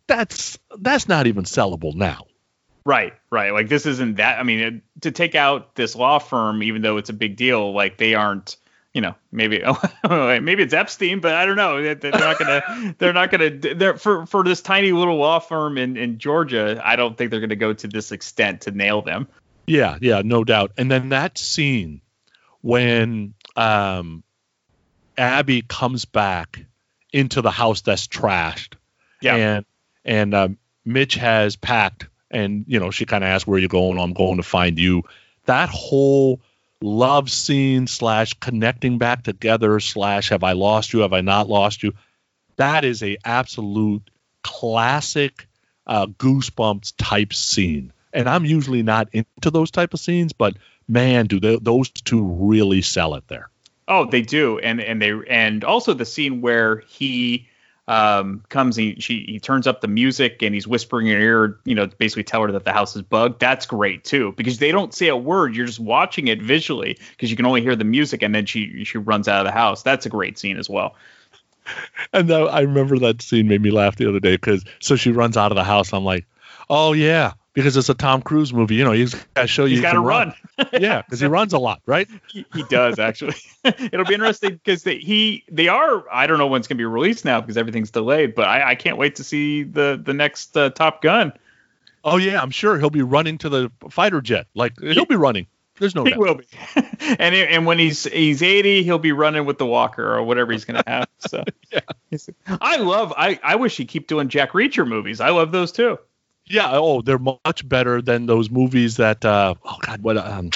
that's that's not even sellable now. Right, right. Like this isn't that. I mean, it, to take out this law firm, even though it's a big deal, like they aren't, you know, maybe maybe it's Epstein, but I don't know. They- They're not gonna. They're not gonna. They're for for this tiny little law firm in in Georgia. I don't think they're gonna go to this extent to nail them. Yeah, yeah, no doubt. And then that scene when um, Abby comes back into the house that's trashed, Yeah. and and um, Mitch has packed, and you know she kind of asks where you're going. I'm going to find you. That whole love scene slash connecting back together slash have I lost you? Have I not lost you? That is a absolute classic uh, goosebumps type scene. And I'm usually not into those type of scenes, but man, do they, those two really sell it there. Oh, they do, and and they and also the scene where he um comes and she he turns up the music and he's whispering in her ear, you know, basically tell her that the house is bugged. That's great too because they don't say a word. You're just watching it visually because you can only hear the music and then she she runs out of the house. That's a great scene as well. And I remember that scene made me laugh the other day because so she runs out of the house. I'm like, oh yeah, because it's a Tom Cruise movie. You know, he's got to show you He's he got to can run. yeah, because he runs a lot, right? He, he does actually. It'll be interesting because they, he they are. I don't know when it's gonna be released now because everything's delayed. But I, I can't wait to see the the next uh, Top Gun. Oh yeah, I'm sure he'll be running to the fighter jet. Like he'll be running. There's no He doubt. will be. and and when he's he's 80, he'll be running with the walker or whatever he's gonna have. So He's- I love. I I wish he'd keep doing Jack Reacher movies. I love those too. Yeah. Oh, they're much better than those movies that. uh Oh God, what? Um,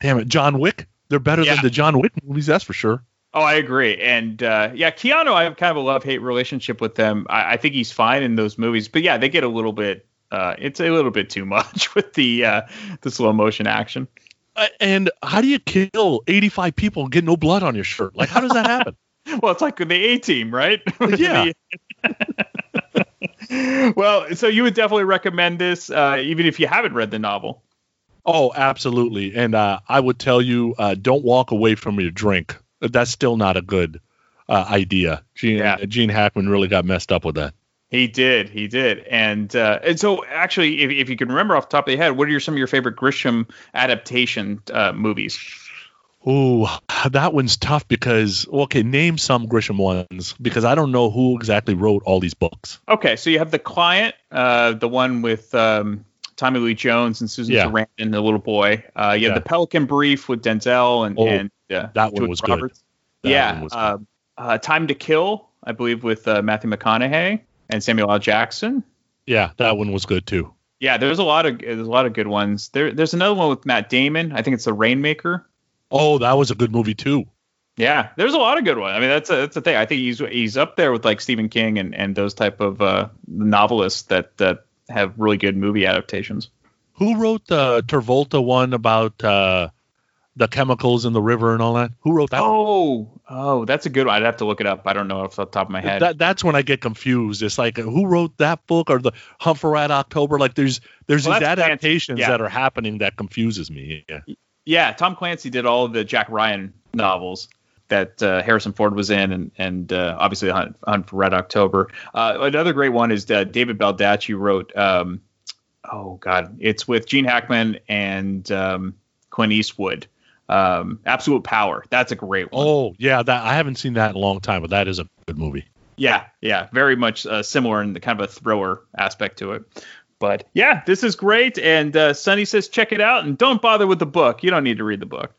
damn it, John Wick. They're better Yeah. than the John Wick movies. That's for sure. Oh, I agree. And uh, yeah, Keanu, I have kind of a love hate relationship with them. I, I think he's fine in those movies, but yeah, they get a little bit. Uh, it's a little bit too much with the uh, the slow motion action. Uh, and how do you kill 85 people and get no blood on your shirt? Like, how does that happen? well, it's like the A team, right? Yeah. Well, so you would definitely recommend this, uh, even if you haven't read the novel. Oh, absolutely. And uh, I would tell you, uh, don't walk away from your drink. That's still not a good uh, idea. Gene, Gene Hackman really got messed up with that. He did, he did, and uh, and so actually, if, if you can remember off the top of your head, what are your, some of your favorite Grisham adaptation uh, movies? Ooh, that one's tough because okay, name some Grisham ones because I don't know who exactly wrote all these books. Okay, so you have the client, uh, the one with um, Tommy Lee Jones and Susan Yeah. Sarandon, and the little boy. Uh, you have Yeah. the Pelican Brief with Denzel and Oh, and uh, that one was good. Roberts. That yeah, was good. uh, uh, Time to Kill, I believe, with uh, Matthew McConaughey and Samuel L. Jackson. Yeah, that one was good too. Yeah, there's a lot of there's a lot of good ones. There, there's another one with Matt Damon. I think it's the Rainmaker. Oh, that was a good movie too. Yeah, there's a lot of good ones. I mean, that's a, that's the thing. I think he's he's up there with like Stephen King and, and those type of uh, novelists that that have really good movie adaptations. Who wrote the Travolta one about uh, the chemicals in the river and all that? Who wrote that? Oh, oh, that's a good one. I'd have to look it up. I don't know off the top of my head. That that's when I get confused. It's like who wrote that book or the Hunt for Red October? Like there's there's Well, these adaptations Yeah. that are happening that confuses me. Yeah. Yeah, Tom Clancy did all of the Jack Ryan novels that uh, Harrison Ford was in, and and uh, obviously Hunt, Hunt for Red October. Uh, another great one is uh, David Baldacci wrote. Um, oh God, it's with Gene Hackman and um, Clint Eastwood. Um, Absolute Power. That's a great one. Oh yeah, that I haven't seen that in a long time, but that is a good movie. Yeah, yeah, very much uh, similar in the kind of a thriller aspect to it. But yeah, this is great. And uh, Sonny says check it out and don't bother with the book. You don't need to read the book.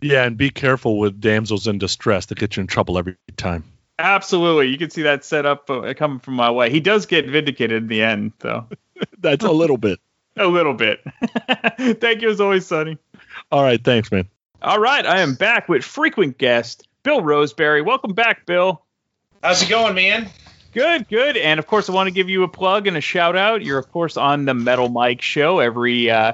Yeah, and be careful with damsels in distress. They get you in trouble every time. Absolutely, you can see that set up uh, coming from my way. He does get vindicated in the end, though. That's a little bit. a little bit. Thank you as always, Sonny. All right, thanks, man. All right, I am back with frequent guest Bill Roseberry. Welcome back, Bill. How's it going, man? Good, good. And of course, I want to give you a plug and a shout out. You're of course on the Metal Mike show every uh,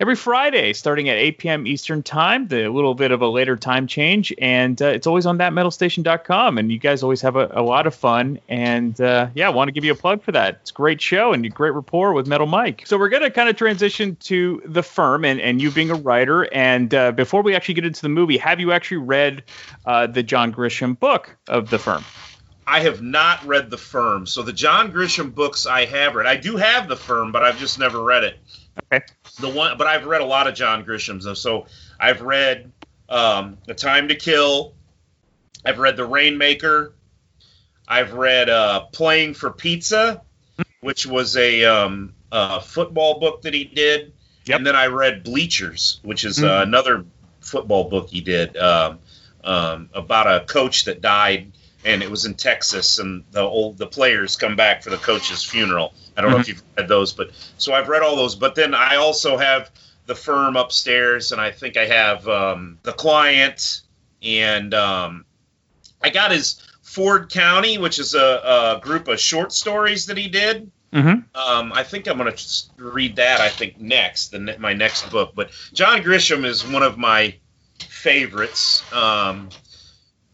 every Friday, starting at 8 p.m. Eastern time. The little bit of a later time change, and uh, it's always on thatmetalstation.com. And you guys always have a, a lot of fun. And uh, yeah, I want to give you a plug for that. It's a great show and a great rapport with Metal Mike. So we're gonna kind of transition to the firm and and you being a writer. And uh, before we actually get into the movie, have you actually read uh, the John Grisham book of the firm? I have not read The Firm. So the John Grisham books I have read. I do have The Firm, but I've just never read it. Okay. The one, but I've read a lot of John Grisham's. though. So I've read um, A Time to Kill. I've read The Rainmaker. I've read uh, Playing for Pizza, which was a, um, a football book that he did. Yep. And then I read Bleachers, which is uh, Mhm. another football book he did um, um, about a coach that died, and it was in Texas, and the old the players come back for the coach's funeral. I don't know if Mhm. you've read those, but so I've read all those. But then I also have the firm upstairs, and I think I have um, the client, and um, I got his Ford County, which is a, a group of short stories that he did. Mm-hmm. Um, I think I'm going to read that. I think next, the, ne- my next book. But John Grisham is one of my favorites. Um,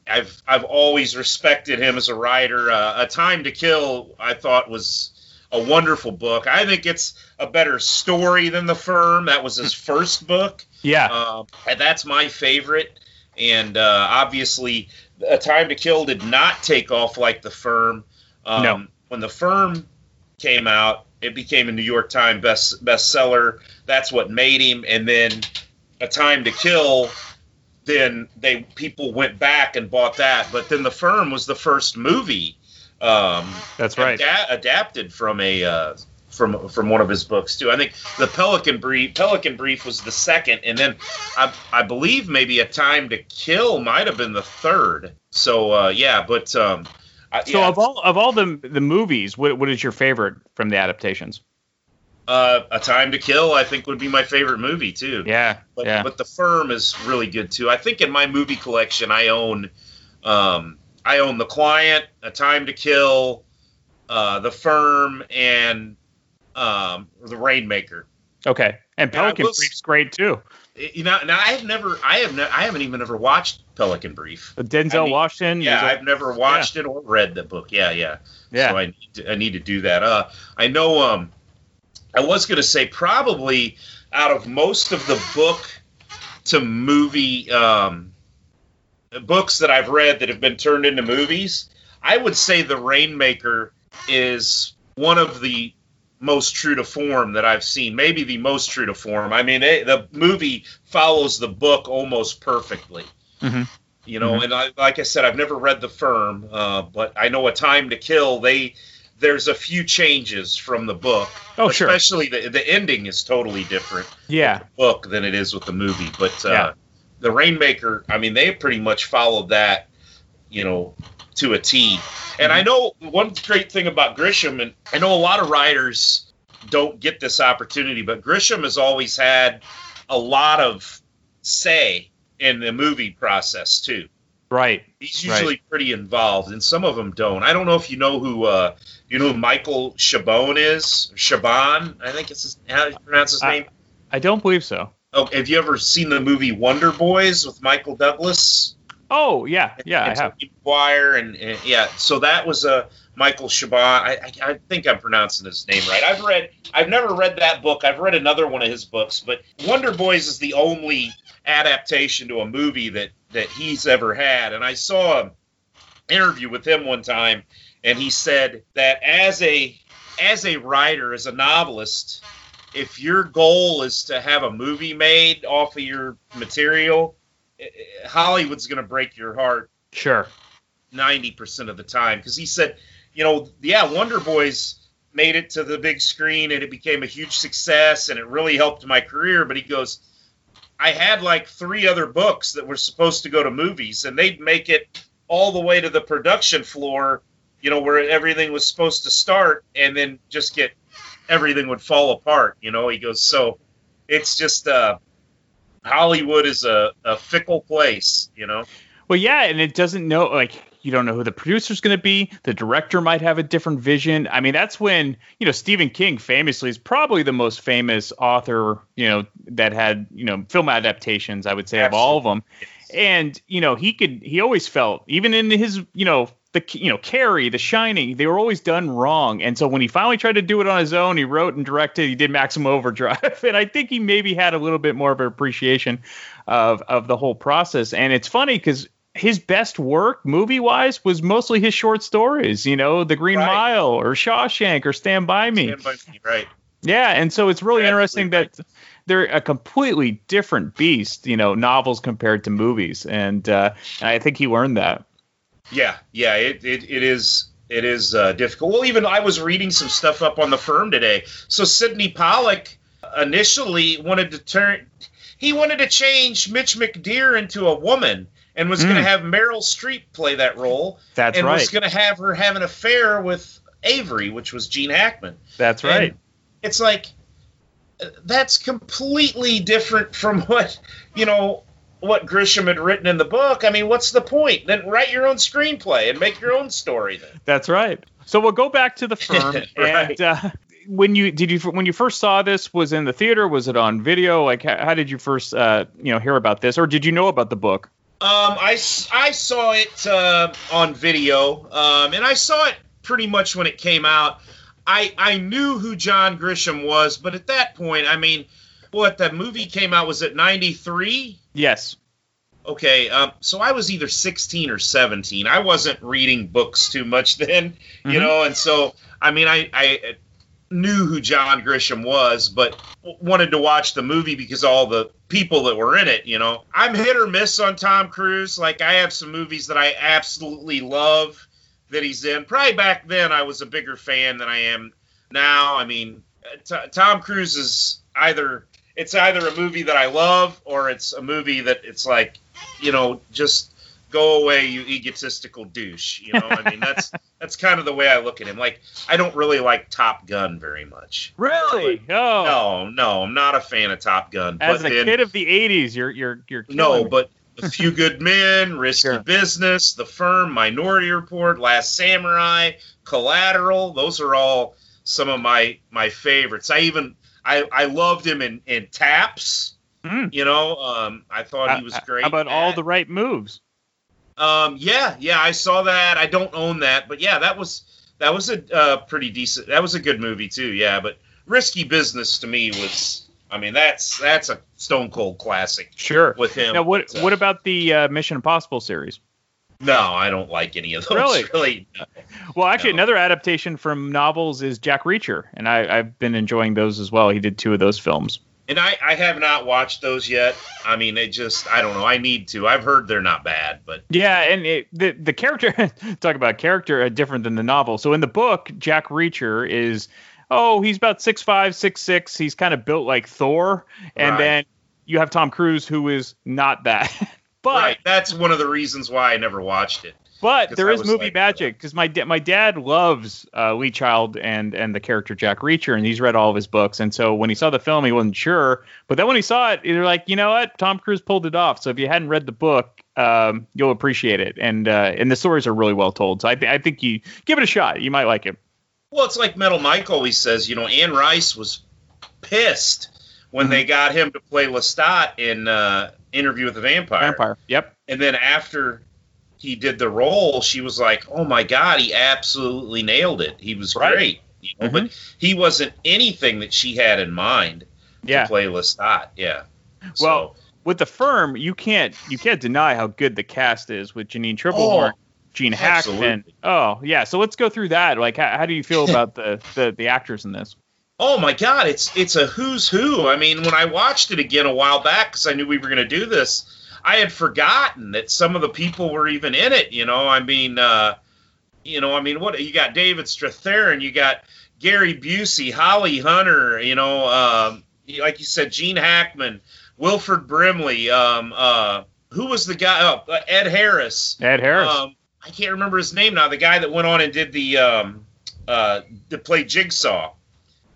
I've I've always respected him as a writer. Uh, a Time to Kill, I thought was a wonderful book. I think it's a better story than The Firm. That was his first book. Yeah. And that's my favorite. And uh, obviously, A Time to Kill did not take off like The Firm. Um, No. When The Firm came out, it became a New York Times best bestseller. That's what made him. And then A Time to Kill, then they people went back and bought that. But then The Firm was the first movie. Um, That's right. ada- adapted from a uh, from from one of his books too. I think the Pelican Brief Pelican Brief was the second, and then I I believe maybe A Time to Kill might have been the third. So uh, yeah, but um, I, So yeah, of all of all the the movies, what what is your favorite from the adaptations? Uh, A Time to Kill I think would be my favorite movie too. Yeah, But, yeah. but the firm is really good too. I think in my movie collection I own um, I own the client, A Time to Kill, uh, the firm, and um, the Rainmaker. Okay, and Pelican will s- Brief's great too. You know, now I've never, I have, ne- I haven't even ever watched Pelican Brief. With Denzel I need- Washington. Yeah, is I've never watched it or read the book. Yeah, yeah, Yeah. So I need to, I need to do that. Uh, I know. Um, I was gonna say probably out of most of the book to movie um, books that I've read that have been turned into movies, I would say The Rainmaker is one of the most true to form that I've seen. Maybe the most true to form. I mean, they, the movie follows the book almost perfectly. Mhm. You know, Mhm. and I, like I said, I've never read The Firm, uh, but I know A Time to Kill. They there's a few changes from the book. Oh, sure. Especially the the ending is totally different Yeah. book than it is with the movie. But uh, Yeah. the Rainmaker, I mean, they pretty much followed that, you know, to a T. And I know one great thing about Grisham, and I know a lot of writers don't get this opportunity, but Grisham has always had a lot of say in the movie process too. Right. He's Right. usually pretty involved, and some of them don't. I don't know if you know who uh, you know who Michael Chabon is. Chabon, I think it's his, how you pronounce his I- name. I don't believe so. Oh, have you ever seen the movie Wonder Boys with Michael Douglas? Oh yeah, yeah, I and have. Tobey and, and yeah, so that was a uh, Michael Chabon. I, I, I think I'm pronouncing his name right. I've read, I've never read that book. I've read another one of his books, but Wonder Boys is the only adaptation to a movie that that he's ever had. And I saw an interview with him one time, and he said that as a as a writer, as a novelist, if your goal is to have a movie made off of your material, Hollywood's going to break your heart Sure. 90% of the time because he said, you know, yeah, Wonder Boys made it to the big screen and it became a huge success and it really helped my career, but he goes, I had like three other books that were supposed to go to movies and they'd make it all the way to the production floor, you know, where everything was supposed to start and then just get everything would fall apart, you know. He goes, so it's just uh Hollywood is a, a fickle place, you know. Well, yeah, and it doesn't know like you don't know who the producer's going to be. The director might have a different vision. I mean, that's when you know Stephen King famously is probably the most famous author you know that had you know film adaptations. I would say of all of them, and you know he could he always felt even in his you know the you know Carrie, The Shining, they were always done wrong. And so when he finally tried to do it on his own, he wrote and directed. He did Maximum Overdrive, and I think he maybe had a little bit more of an appreciation of of the whole process. And it's funny because his best work movie wise was mostly his short stories. You know, The Green Mile or Shawshank or Stand by Me. Stand by me, right? Yeah, and so it's really interesting that they're a completely different beast. You know, novels compared to movies, and uh, and I think he learned that. Yeah, yeah, it, it, it is it is uh, difficult. Well, even I was reading some stuff up on the firm today. So Sidney Pollack initially wanted to turn he wanted to change Mitch McDeere into a woman and was going to Mm. have Meryl Streep play that role. That's and was going to have her have an affair with Avery, which was Gene Hackman. That's right. And it's like that's completely different from what you know what Grisham had written in the book. I mean, what's the point? Then write your own screenplay and make your own story. Then That's right. So we'll go back to the firm. Right. And uh, when you did you when you first saw this was in the theater? Was it on video? Like how, how did you first uh, you know hear about this, or did you know about the book? Um, I, I saw it uh, on video, um, and I saw it pretty much when it came out. I I knew who John Grisham was, but at that point, I mean, what that movie came out was it '93? Yes. Okay, um, so I was either 16 or 17. I wasn't reading books too much then, you Mhm. know, and so I mean, I, I knew who John Grisham was, but wanted to watch the movie because all the people that were in it, you know. I'm hit or miss on Tom Cruise. Like I have some movies that I absolutely love that he's in. Probably back then I was a bigger fan than I am now. I mean, T- Tom Cruise is either it's either a movie that I love or it's a movie that it's like, you know, just go away, you egotistical douche. You know, I mean that's that's kind of the way I look at him. Like I don't really like Top Gun very much. Really? Oh. No, no, I'm not a fan of Top Gun. As but a then- kid of the '80s, you're you're you're no, me. but A Few Good Men, Risky Business, The Firm, Minority Report, Last Samurai, Collateral. Those are all some of my my favorites. I even I I loved him in in Taps. Hmm. You know, um, I thought uh, he was uh, great. How about all the right moves? Um, yeah, yeah, I saw that. I don't own that, but yeah, that was that was a uh, pretty decent. That was a good movie too. Yeah, but Risky Business to me was. I mean, that's that's a stone cold classic. Sure. With him. Now, what uh, what about the uh, Mission Impossible series? No, I don't like any of those. Really? Really? no. Well, actually, another adaptation from novels is Jack Reacher, and I, I've been enjoying those as well. He did two of those films. And I, I have not watched those yet. I mean, it just I don't know. I need to. I've heard they're not bad, but Yeah, and it, the the character talk about character uh, different than the novel. So in the book, Jack Reacher is oh he's about six five six six. He's kind of built like Thor, and Right. then you have Tom Cruise who is not that. but right. That's one of the reasons why I never watched it. But there is movie like, magic because my da- my dad loves uh, Lee Child and and the character Jack Reacher, and he's read all of his books. And so when he saw the film, he wasn't sure. But then when he saw it, they're like, you know what, Tom Cruise pulled it off. So if you hadn't read the book, um, you'll appreciate it. And uh, and the stories are really well told. So I, th- I think you give it a shot. You might like it. Well, it's like Metal Mike always says. You know, Anne Rice was pissed when they got him to play Lestat in uh, Interview with the Vampire. Vampire. Yep. And then after he did the role, she was like, "Oh my god, he absolutely nailed it. He was Right. great." You know, but mm-hmm. he wasn't anything that she had in mind Yeah. to play Lestat. Yeah. Well, with the firm, you can't you can't deny how good the cast is with Janine Tripplehorn, oh, Gene Hackman. Oh yeah. So let's go through that. Like, how, how do you feel about the, the the actors in this? Oh my God, it's it's a who's who. I mean, when I watched it again a while back because I knew we were going to do this, I had forgotten that some of the people were even in it. You know, I mean, uh, you know, I mean, what you got? David Strathairn, you got Gary Busey, Holly Hunter. You know, um, like you said, Gene Hackman, Wilford Brimley. Um, uh, who was the guy? Oh, Ed Harris. Ed Harris. Um, I can't remember his name now. The guy that went on and did the um, uh, to play Jigsaw.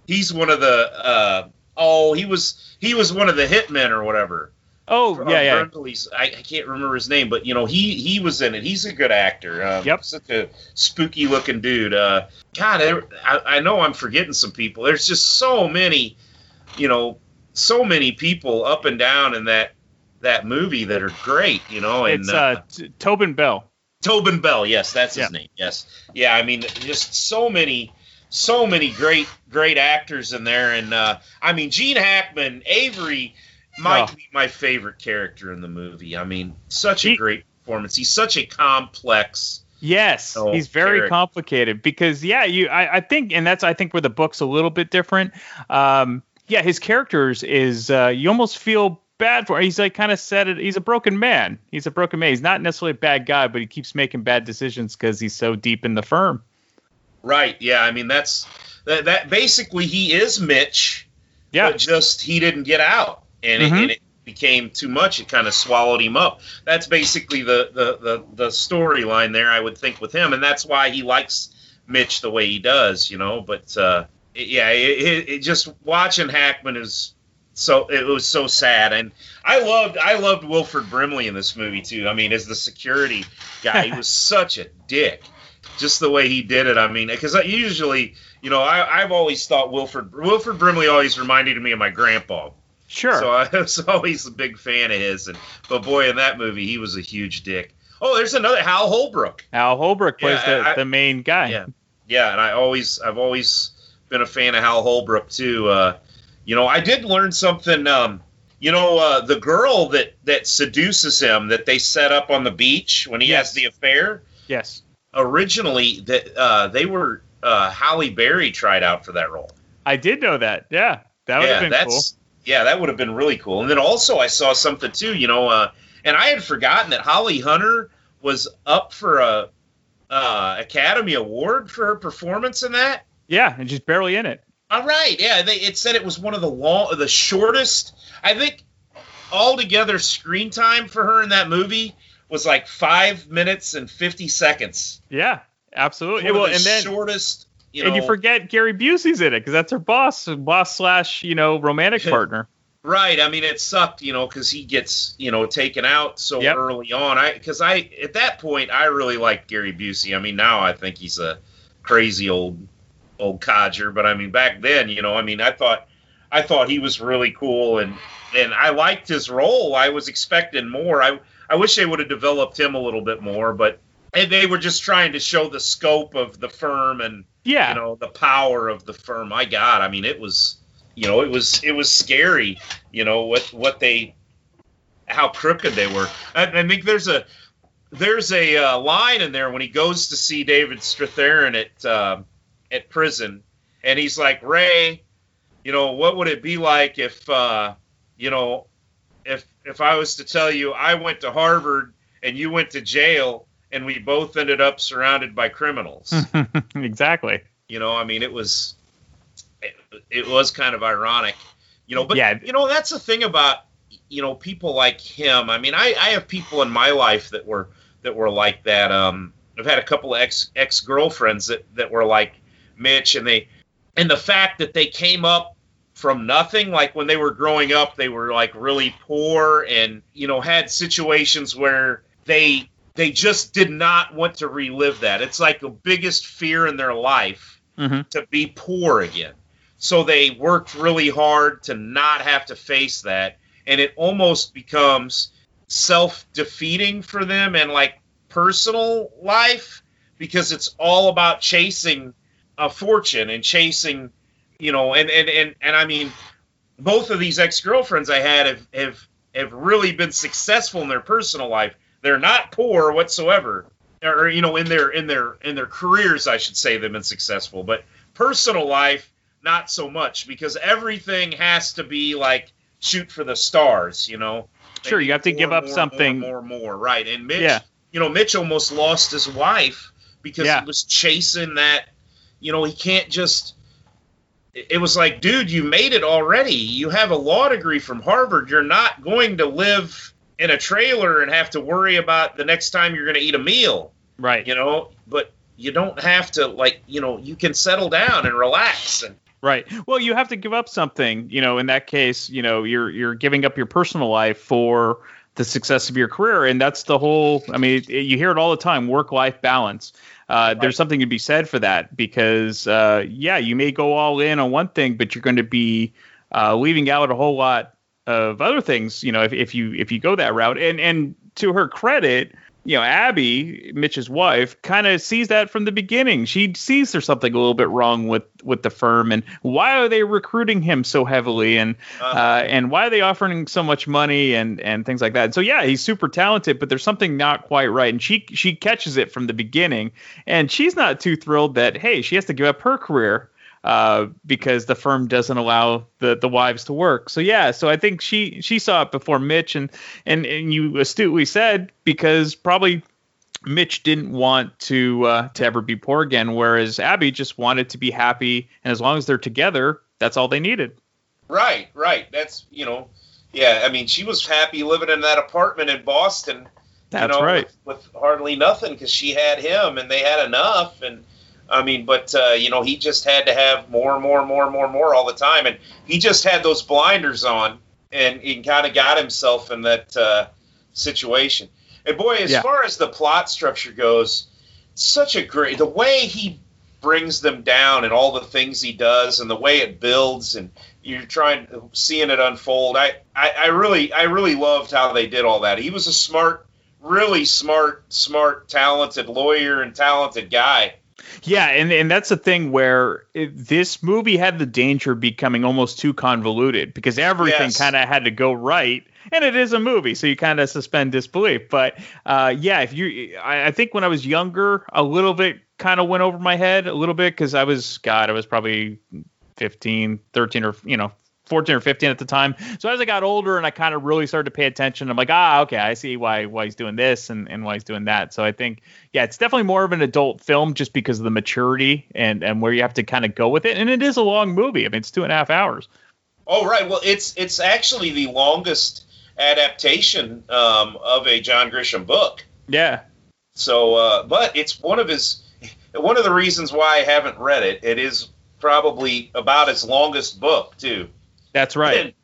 He's one of the uh, oh he was he was one of the hitmen or whatever. Oh Uh, yeah, yeah. Burnley's- I, I can't remember his name, but you know he he was in it. He's a good actor. Um, Yep. Such a spooky looking dude. Uh, God, I, I know I'm forgetting some people. There's just so many, you know, so many people up and down in that that movie that are great. You know, and It's uh, T- Tobin Bell. Tobin Bell, yes, that's his Yeah. name. Yes, yeah. I mean, just so many, so many great, great actors in there, and uh, I mean, Gene Hackman, Avery might Oh. be my favorite character in the movie. I mean, such a great performance. He's such a complex. Yes, he's very character. complicated because yeah, you I, I think and that's I think where the book's a little bit different. Um, yeah, his characters is uh, you almost feel bad for. He's like kind of said it. He's a broken man. He's a broken man. He's not necessarily a bad guy, but he keeps making bad decisions because he's so deep in the firm. Right. Yeah. I mean, that's that. that basically, he is Mitch. Yeah. But just he didn't get out, and, it, Mhm. and it became too much. It kind of swallowed him up. That's basically the the the, the storyline there. I would think with him, and that's why he likes Mitch the way he does. You know. But uh, it- yeah, it, it, it just watching Hackman is so it was so sad and i loved i loved wilford brimley in this movie too i mean as the security guy he was such a dick just the way he did it i mean because usually you know I, i've always thought wilford wilford brimley always reminded me of my grandpa Sure. so i was always a big fan of his and but boy in that movie he was a huge dick oh there's another hal holbrook Hal Holbrook plays Yeah, the, I- the main guy. yeah, yeah, and I always, I've always been a fan of Hal Holbrook too. Uh, you know, I did learn something. Um, you know, uh, the girl that that seduces him, that they set up on the beach when he has the affair. Yes. Originally, that uh, they were uh, Halle Berry tried out for that role. I did know that. Yeah, that would yeah, have been that's yeah, that would have been really cool. And then also, I saw something too. You know, uh, and I had forgotten that Holly Hunter was up for a uh, Academy Award for her performance in that. Yeah, and she's barely in it. All right, yeah, they, it said it was one of the long, the shortest. I think altogether screen time for her in that movie was like five minutes and fifty seconds. Yeah, absolutely. One of well, the and then shortest. You and you forget Gary Busey's in it because that's her boss, boss slash you know romantic partner. Right. I mean, it sucked, you know, because he gets, you know, taken out so Yep. early on. I because I at that point I really liked Gary Busey. I mean, now I think he's a crazy old old codger, but I mean, back then, you know, I mean, I thought I thought he was really cool and and I liked his role. I was expecting more. I I wish they would have developed him a little bit more, but and they were just trying to show the scope of the firm and Yeah. you know the power of the firm. My God, I mean, it was you know it was it was scary. You know what what they how crooked they were. I, I think there's a there's a uh, line in there when he goes to see David Strathairn at uh, at prison, and he's like Ray, you know what would it be like if uh, you know if if I was to tell you I went to Harvard and you went to jail and we both ended up surrounded by criminals. exactly. You know, I mean, it was it, it was kind of ironic, you know. But Yeah. you know, that's the thing about you know people like him. I mean, I I have people in my life that were that were like that. Um, I've had a couple of ex ex girlfriends that that were like Mitch, and they and the fact that they came up from nothing like when they were growing up they were like really poor and you know had situations where they they just did not want to relive that it's like the biggest fear in their life Mm-hmm. to be poor again so they worked really hard to not have to face that and it almost becomes self-defeating for them and like personal life because it's all about chasing a fortune and chasing you know and and and, and i mean both of these ex-girlfriends i had have have have really been successful in their personal life they're not poor whatsoever or you know in their in their in their careers i should say they've been successful but personal life not so much because everything has to be like shoot for the stars you know Sure, you have to more, give up more, something. more, more, more, right? And Mitch, Yeah. you know, Mitch almost lost his wife because Yeah. he was chasing that. You know, he can't just. It was like, dude, you made it already. You have a law degree from Harvard. You're not going to live in a trailer and have to worry about the next time you're going to eat a meal. Right. You know, but you don't have to like, you know, you can settle down and relax and Right. Well, you have to give up something. You know, in that case, you know, you're you're giving up your personal life for the success of your career, and that's the whole. I mean, you hear it all the time: work-life balance. Uh, There's something to be said for that because, uh, yeah, you may go all in on one thing, but you're going to be uh, leaving out a whole lot of other things. You know, if, if you if you go that route, and and to her credit, you know, Abby, Mitch's wife, kind of sees that from the beginning. She sees there's something a little bit wrong with with the firm, and why are they recruiting him so heavily, and uh, and why are they offering so much money, and and things like that. And so yeah, he's super talented, but there's something not quite right, and she she catches it from the beginning, and she's not too thrilled that hey, she has to give up her career. Uh, because the firm doesn't allow the the wives to work. So yeah, so I think she she saw it before Mitch, and and and you astutely said because probably Mitch didn't want to uh, to ever be poor again, whereas Abby just wanted to be happy, and as long as they're together, that's all they needed. Right, right. That's you know, yeah. I mean, she was happy living in that apartment in Boston. That's you know, right. With, with hardly nothing because she had him and they had enough. And I mean, but uh, you know, he just had to have more and more and more and more and more all the time. And he just had those blinders on and he kind of got himself in that uh, situation. And boy, as Yeah. far as the plot structure goes, such a great the way he brings them down and all the things he does and the way it builds and you're trying seeing it unfold. I, I, I really I really loved how they did all that. He was a smart, really smart, smart, talented lawyer and talented guy. Yeah, and and that's the thing where it, this movie had the danger of becoming almost too convoluted because everything Yes. kind of had to go right, and it is a movie, so you kind of suspend disbelief. But uh, yeah, if you, I, I think when I was younger, a little bit kind of went over my head a little bit because I was God, I was probably 15, 13 or you know 14 or 15 at the time. So as I got older and I kind of really started to pay attention, I'm like, ah, okay, I see why why he's doing this and, and why he's doing that. So I think, yeah, it's definitely more of an adult film just because of the maturity and and where you have to kind of go with it. And it is a long movie. I mean, it's two and a half hours. Oh right, well it's it's actually the longest adaptation um, of a John Grisham book. Yeah. So, uh, but it's one of his one of the reasons why I haven't read it. It is probably about his longest book too. That's right.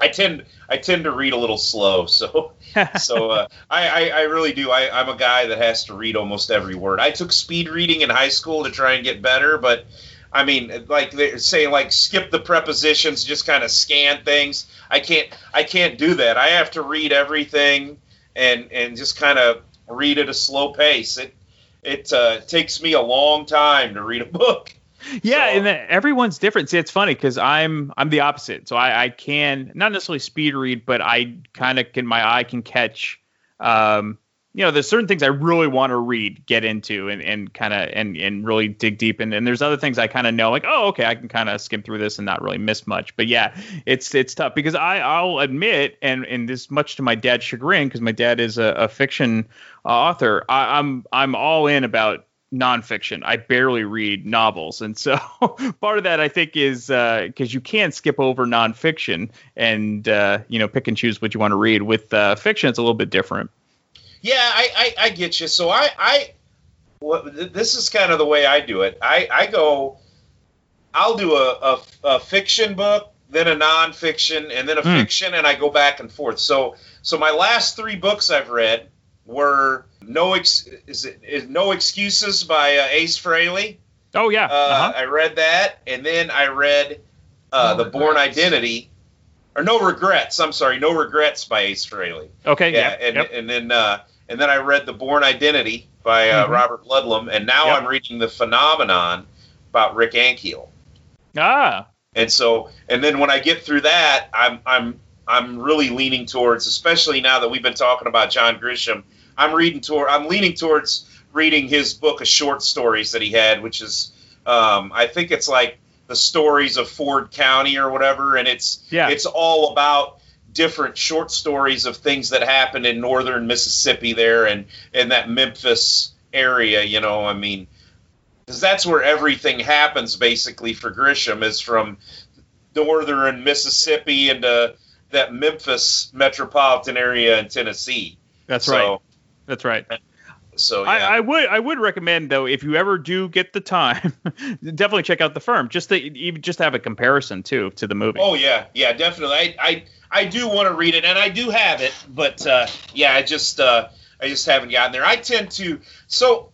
I tend I tend to read a little slow, so so uh, I, I I really do. I, I'm a guy that has to read almost every word. I took speed reading in high school to try and get better, but I mean, like they're saying, like skip the prepositions, just kind of scan things. I can't I can't do that. I have to read everything and and just kind of read at a slow pace. It it uh, takes me a long time to read a book. Yeah, and then everyone's different. See, it's funny because I'm I'm the opposite. So I, I can not necessarily speed read, but I kind of can my eye can catch. Um, you know, there's certain things I really want to read, get into, and, and kind of and and really dig deep. And, and there's other things I kind of know, like oh, okay, I can kind of skim through this and not really miss much. But yeah, it's it's tough because I I'll admit, and and this much to my dad's chagrin, because my dad is a, a fiction author. I, I'm I'm all in about nonfiction. I barely read novels, and so part of that I think is because you can skip over nonfiction and uh, you know pick and choose what you want to read. With uh, fiction, it's a little bit different. Yeah, I, I, I get you. So I, I th- this is kind of the way I do it. I, I go, I'll do a, a, a fiction book, then a nonfiction, and then a Hmm. fiction, and I go back and forth. So so my last three books I've read were no ex, is it is no excuses by uh, Ace Frehley. Oh yeah, uh, I read that, and then I read uh, the Bourne Identity, or No Regrets. I'm sorry, No Regrets by Ace Frehley. Okay, Yeah, yep, and yep. and then uh, and then I read The Bourne Identity by uh, Mhm. Robert Ludlum, and now Yep. I'm reading The Phenomenon about Rick Ankiel. Ah, And so, and then when I get through that, I'm I'm I'm really leaning towards, especially now that we've been talking about John Grisham, I'm reading toward I'm leaning towards reading his book of short stories that he had, which is um, I think it's like the stories of Ford County or whatever, and it's Yeah. it's all about different short stories of things that happened in northern Mississippi there and in that Memphis area. You know, I mean, because that's where everything happens basically for Grisham is from northern Mississippi into that Memphis metropolitan area in Tennessee. that's So- right. That's right. So yeah. I, I would I would recommend though if you ever do get the time, definitely check out the firm just to even just to have a comparison too to the movie. Oh yeah, yeah, definitely. I I, I do want to read it, and I do have it, but uh, yeah, I just uh, I just haven't gotten there. I tend to so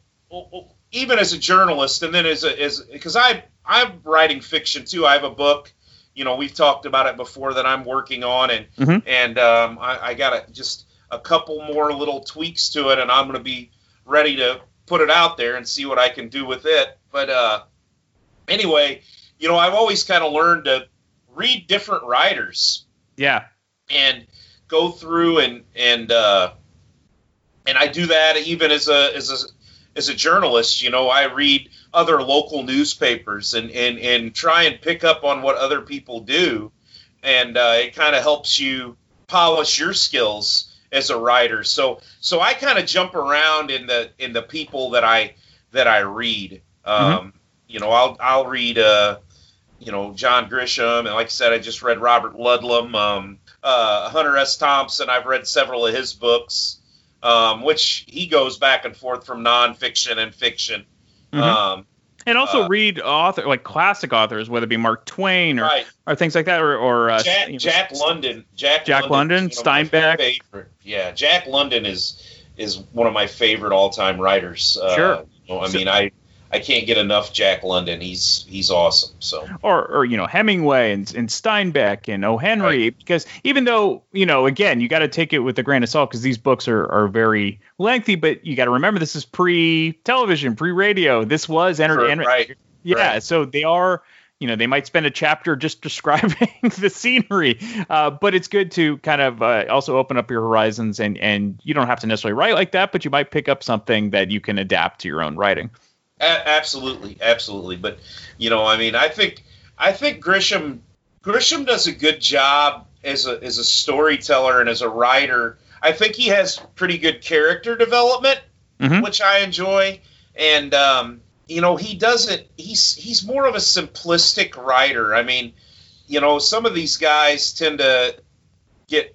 even as a journalist, and then as a as because I I'm writing fiction too. I have a book. You know, we've talked about it before that I'm working on, and Mhm. and um, I, I got a, just a couple more little tweaks to it, and I'm going to be ready to put it out there and see what I can do with it. But uh, anyway, you know, I've always kind of learned to read different writers Yeah. and go through and and uh, and I do that even as a as a as a journalist. You know, I read other local newspapers and and and try and pick up on what other people do, and uh, it kind of helps you polish your skills as a writer. So so I kind of jump around in the in the people that I that I read. Um, You know, I'll I'll read uh, you know John Grisham, and like I said, I just read Robert Ludlum, um, uh, Hunter S. Thompson. I've read several of his books, um, which he goes back and forth from nonfiction and fiction. Mhm. Um, And also uh, read author like classic authors, whether it be Mark Twain or, Right. or things like that, or, or uh, Jack, you know, Jack London. Jack, Jack London, London, is one of my Steinbeck. Yeah, Jack London is is one of my favorite all time writers. Uh, Sure. you know, I So- mean, I I can't get enough Jack London. He's he's awesome. So or or you know Hemingway and, and Steinbeck and O. Henry because even though you know again you got to take it with a grain of salt because these books are are very lengthy but you got to remember this is pre television pre radio this was Sure, entertainment right, yeah right. so they are you know they might spend a chapter just describing the scenery uh, but it's good to kind of uh, also open up your horizons and and you don't have to necessarily write like that but you might pick up something that you can adapt to your own writing A- absolutely, absolutely. But you know, I mean, I think I think Grisham Grisham does a good job as a as a storyteller and as a writer. I think he has pretty good character development, Mhm. which I enjoy. And um, you know, he doesn't. He's he's more of a simplistic writer. I mean, you know, some of these guys tend to get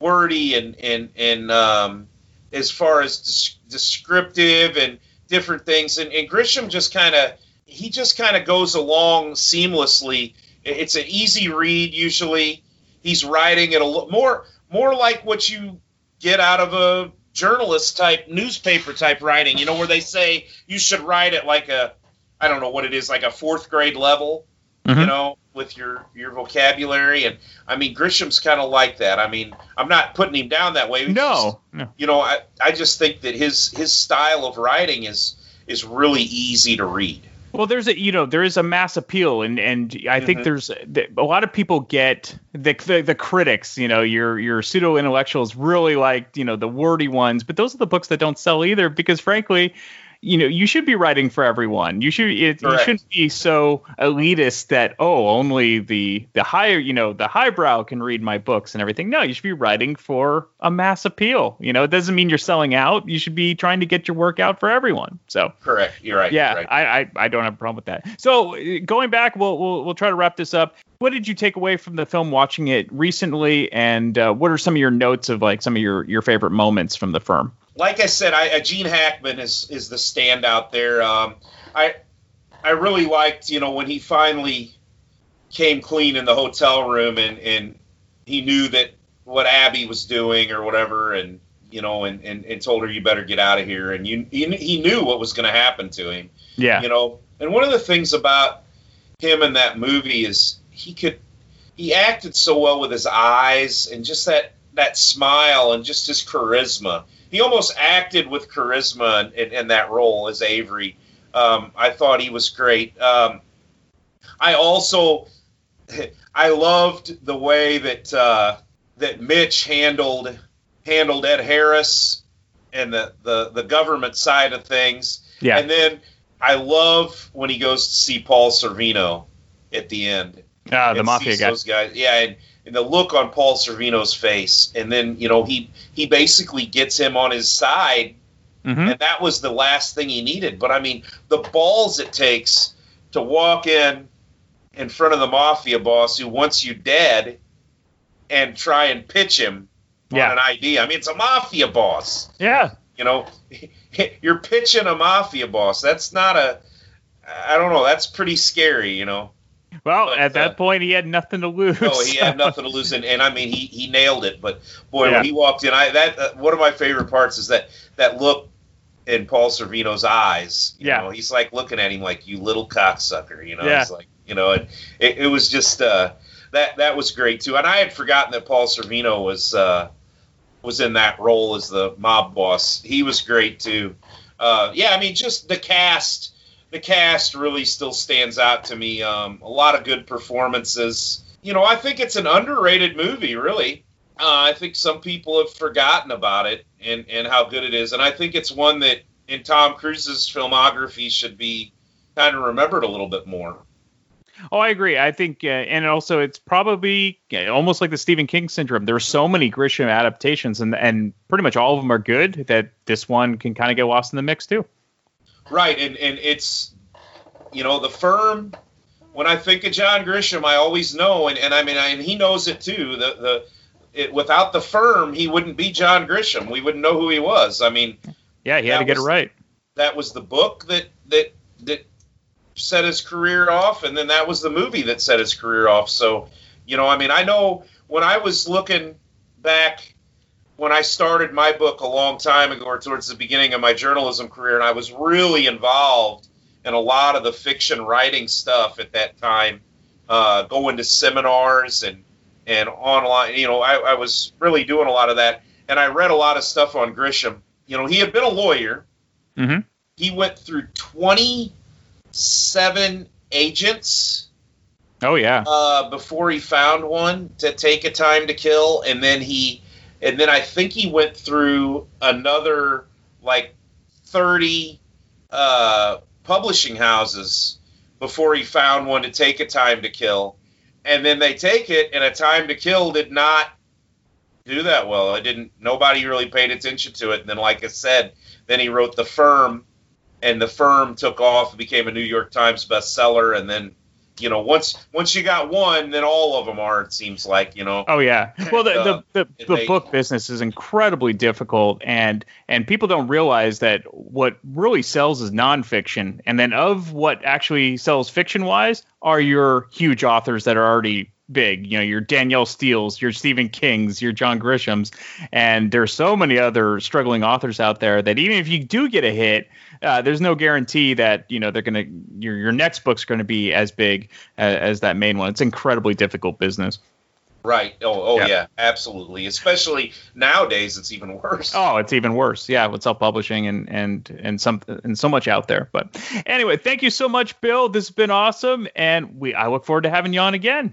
wordy and and and um, as far as des- descriptive and different things. And, and Grisham just kind of he just kind of goes along seamlessly. It's an easy read usually. He's writing it a lo- more more like what you get out of a journalist type newspaper type writing. You know where they say you should write at like a I don't know what it is like a fourth grade level Mm-hmm. you know, with your your vocabulary. And I mean, Grisham's kind of like that. I mean, I'm not putting him down that way. No just- you know, I I just think that his his style of writing is is really easy to read. Well, there's a you know there is a mass appeal, and and I think Mhm. there's a lot of people get the, the the critics, you know, your your pseudo intellectuals really like you know the wordy ones, but those are the books that don't sell either because frankly, you know, you should be writing for everyone. You should it, you shouldn't be so elitist that oh only the the higher you know the highbrow can read my books and everything. No, you should be writing for a mass appeal. You know, it doesn't mean you're selling out. You should be trying to get your work out for everyone. So. Correct. You're right. Yeah, you're right. I, I I don't have a problem with that. So uh, going back, we'll we'll we'll try to wrap this up. What did you take away from the film watching it recently, and uh, what are some of your notes of like some of your your favorite moments from the firm? Like I said, I, uh, Gene Hackman is is the standout there. Um, I I really liked, you know, when he finally came clean in the hotel room and and he knew that what Abby was doing or whatever, and you know, and and, and told her you better get out of here, and you he, he knew what was going to happen to him. Yeah. You know, and one of the things about him in that movie is he could he acted so well with his eyes and just that that smile and just his charisma. He almost acted with charisma in, in, that role as Avery. Um, I thought he was great. Um, I also I loved the way that uh, that Mitch handled handled Ed Harris and the, the the government side of things. Yeah. And then I love when he goes to see Paul Sorvino at the end. Ah, the mafia guy. Those guys, yeah, and, and the look on Paul Sorvino's face, and then you know he he basically gets him on his side, Mhm. and that was the last thing he needed. But I mean, the balls it takes to walk in in front of the mafia boss who wants you dead, and try and pitch him Yeah. on an idea. I mean, it's a mafia boss. Yeah. You know, you're pitching a mafia boss. That's not a. I don't know. That's pretty scary. You know. Well, at that point, he had nothing to lose. No, he had nothing to lose, and, and I mean, he, he nailed it. But boy, Yeah. when he walked in, I that uh, one of my favorite parts is that that look in Paul Sorvino's eyes. You Yeah. know, he's like looking at him like you little cocksucker. You know, Yeah. it's like you know, and it, it was just uh, that that was great too. And I had forgotten that Paul Sorvino was uh, was in that role as the mob boss. He was great too. Uh, yeah, I mean, just the cast. The cast really still stands out to me. Um, a lot of good performances. You know, I think it's an underrated movie, really. Uh, I think some people have forgotten about it and, and how good it is. And I think it's one that in Tom Cruise's filmography should be kind of remembered a little bit more. Oh, I agree. I think, uh, and also it's probably almost like the Stephen King syndrome. There are so many Grisham adaptations, and and pretty much all of them are good. That this one can kind of get lost in the mix too. Right, and and it's you know the firm. When I think of John Grisham, I always know, and, and I mean, I, and he knows it too. The the it, without the firm, he wouldn't be John Grisham. We wouldn't know who he was. I mean, yeah, he had to get was, it right. That was the book that that that set his career off, and then that was the movie that set his career off. So, you know, I mean, I know when I was looking back when I started my book a long time ago, or towards the beginning of my journalism career, and I was really involved in a lot of the fiction writing stuff at that time, uh, going to seminars and and online. You know, I, I was really doing a lot of that, and I read a lot of stuff on Grisham. You know, he had been a lawyer. Mm-hmm. He went through twenty-seven agents. Oh yeah. Uh, before he found one to take a time to kill, and then he and then I think he went through another like 30 uh, publishing houses before he found one to take a time to kill. And then they take it, and a time to kill did not do that well. It didn't. Nobody really paid attention to it. And then, like I said, then he wrote the firm, and the firm took off, and became a New York Times bestseller, and then you know once once you got one then all of them are it seems like you know. Oh yeah. Well the Uh, the, the, the book business is incredibly difficult and and people don't realize that what really sells is nonfiction and then of what actually sells fiction wise are your huge authors that are already big you know your danielle steel's your stephen king's your john grisham's and there's so many other struggling authors out there that even if you do get a hit uh, there's no guarantee that you know they're gonna your your next book's gonna be as big as, as that main one. It's incredibly difficult business. right oh oh Yeah. yeah. absolutely especially nowadays it's even worse Oh, it's even worse. Yeah, with self publishing and and and some and so much out there. But anyway, thank you so much, Bill. This has been awesome, and we I look forward to having you on again.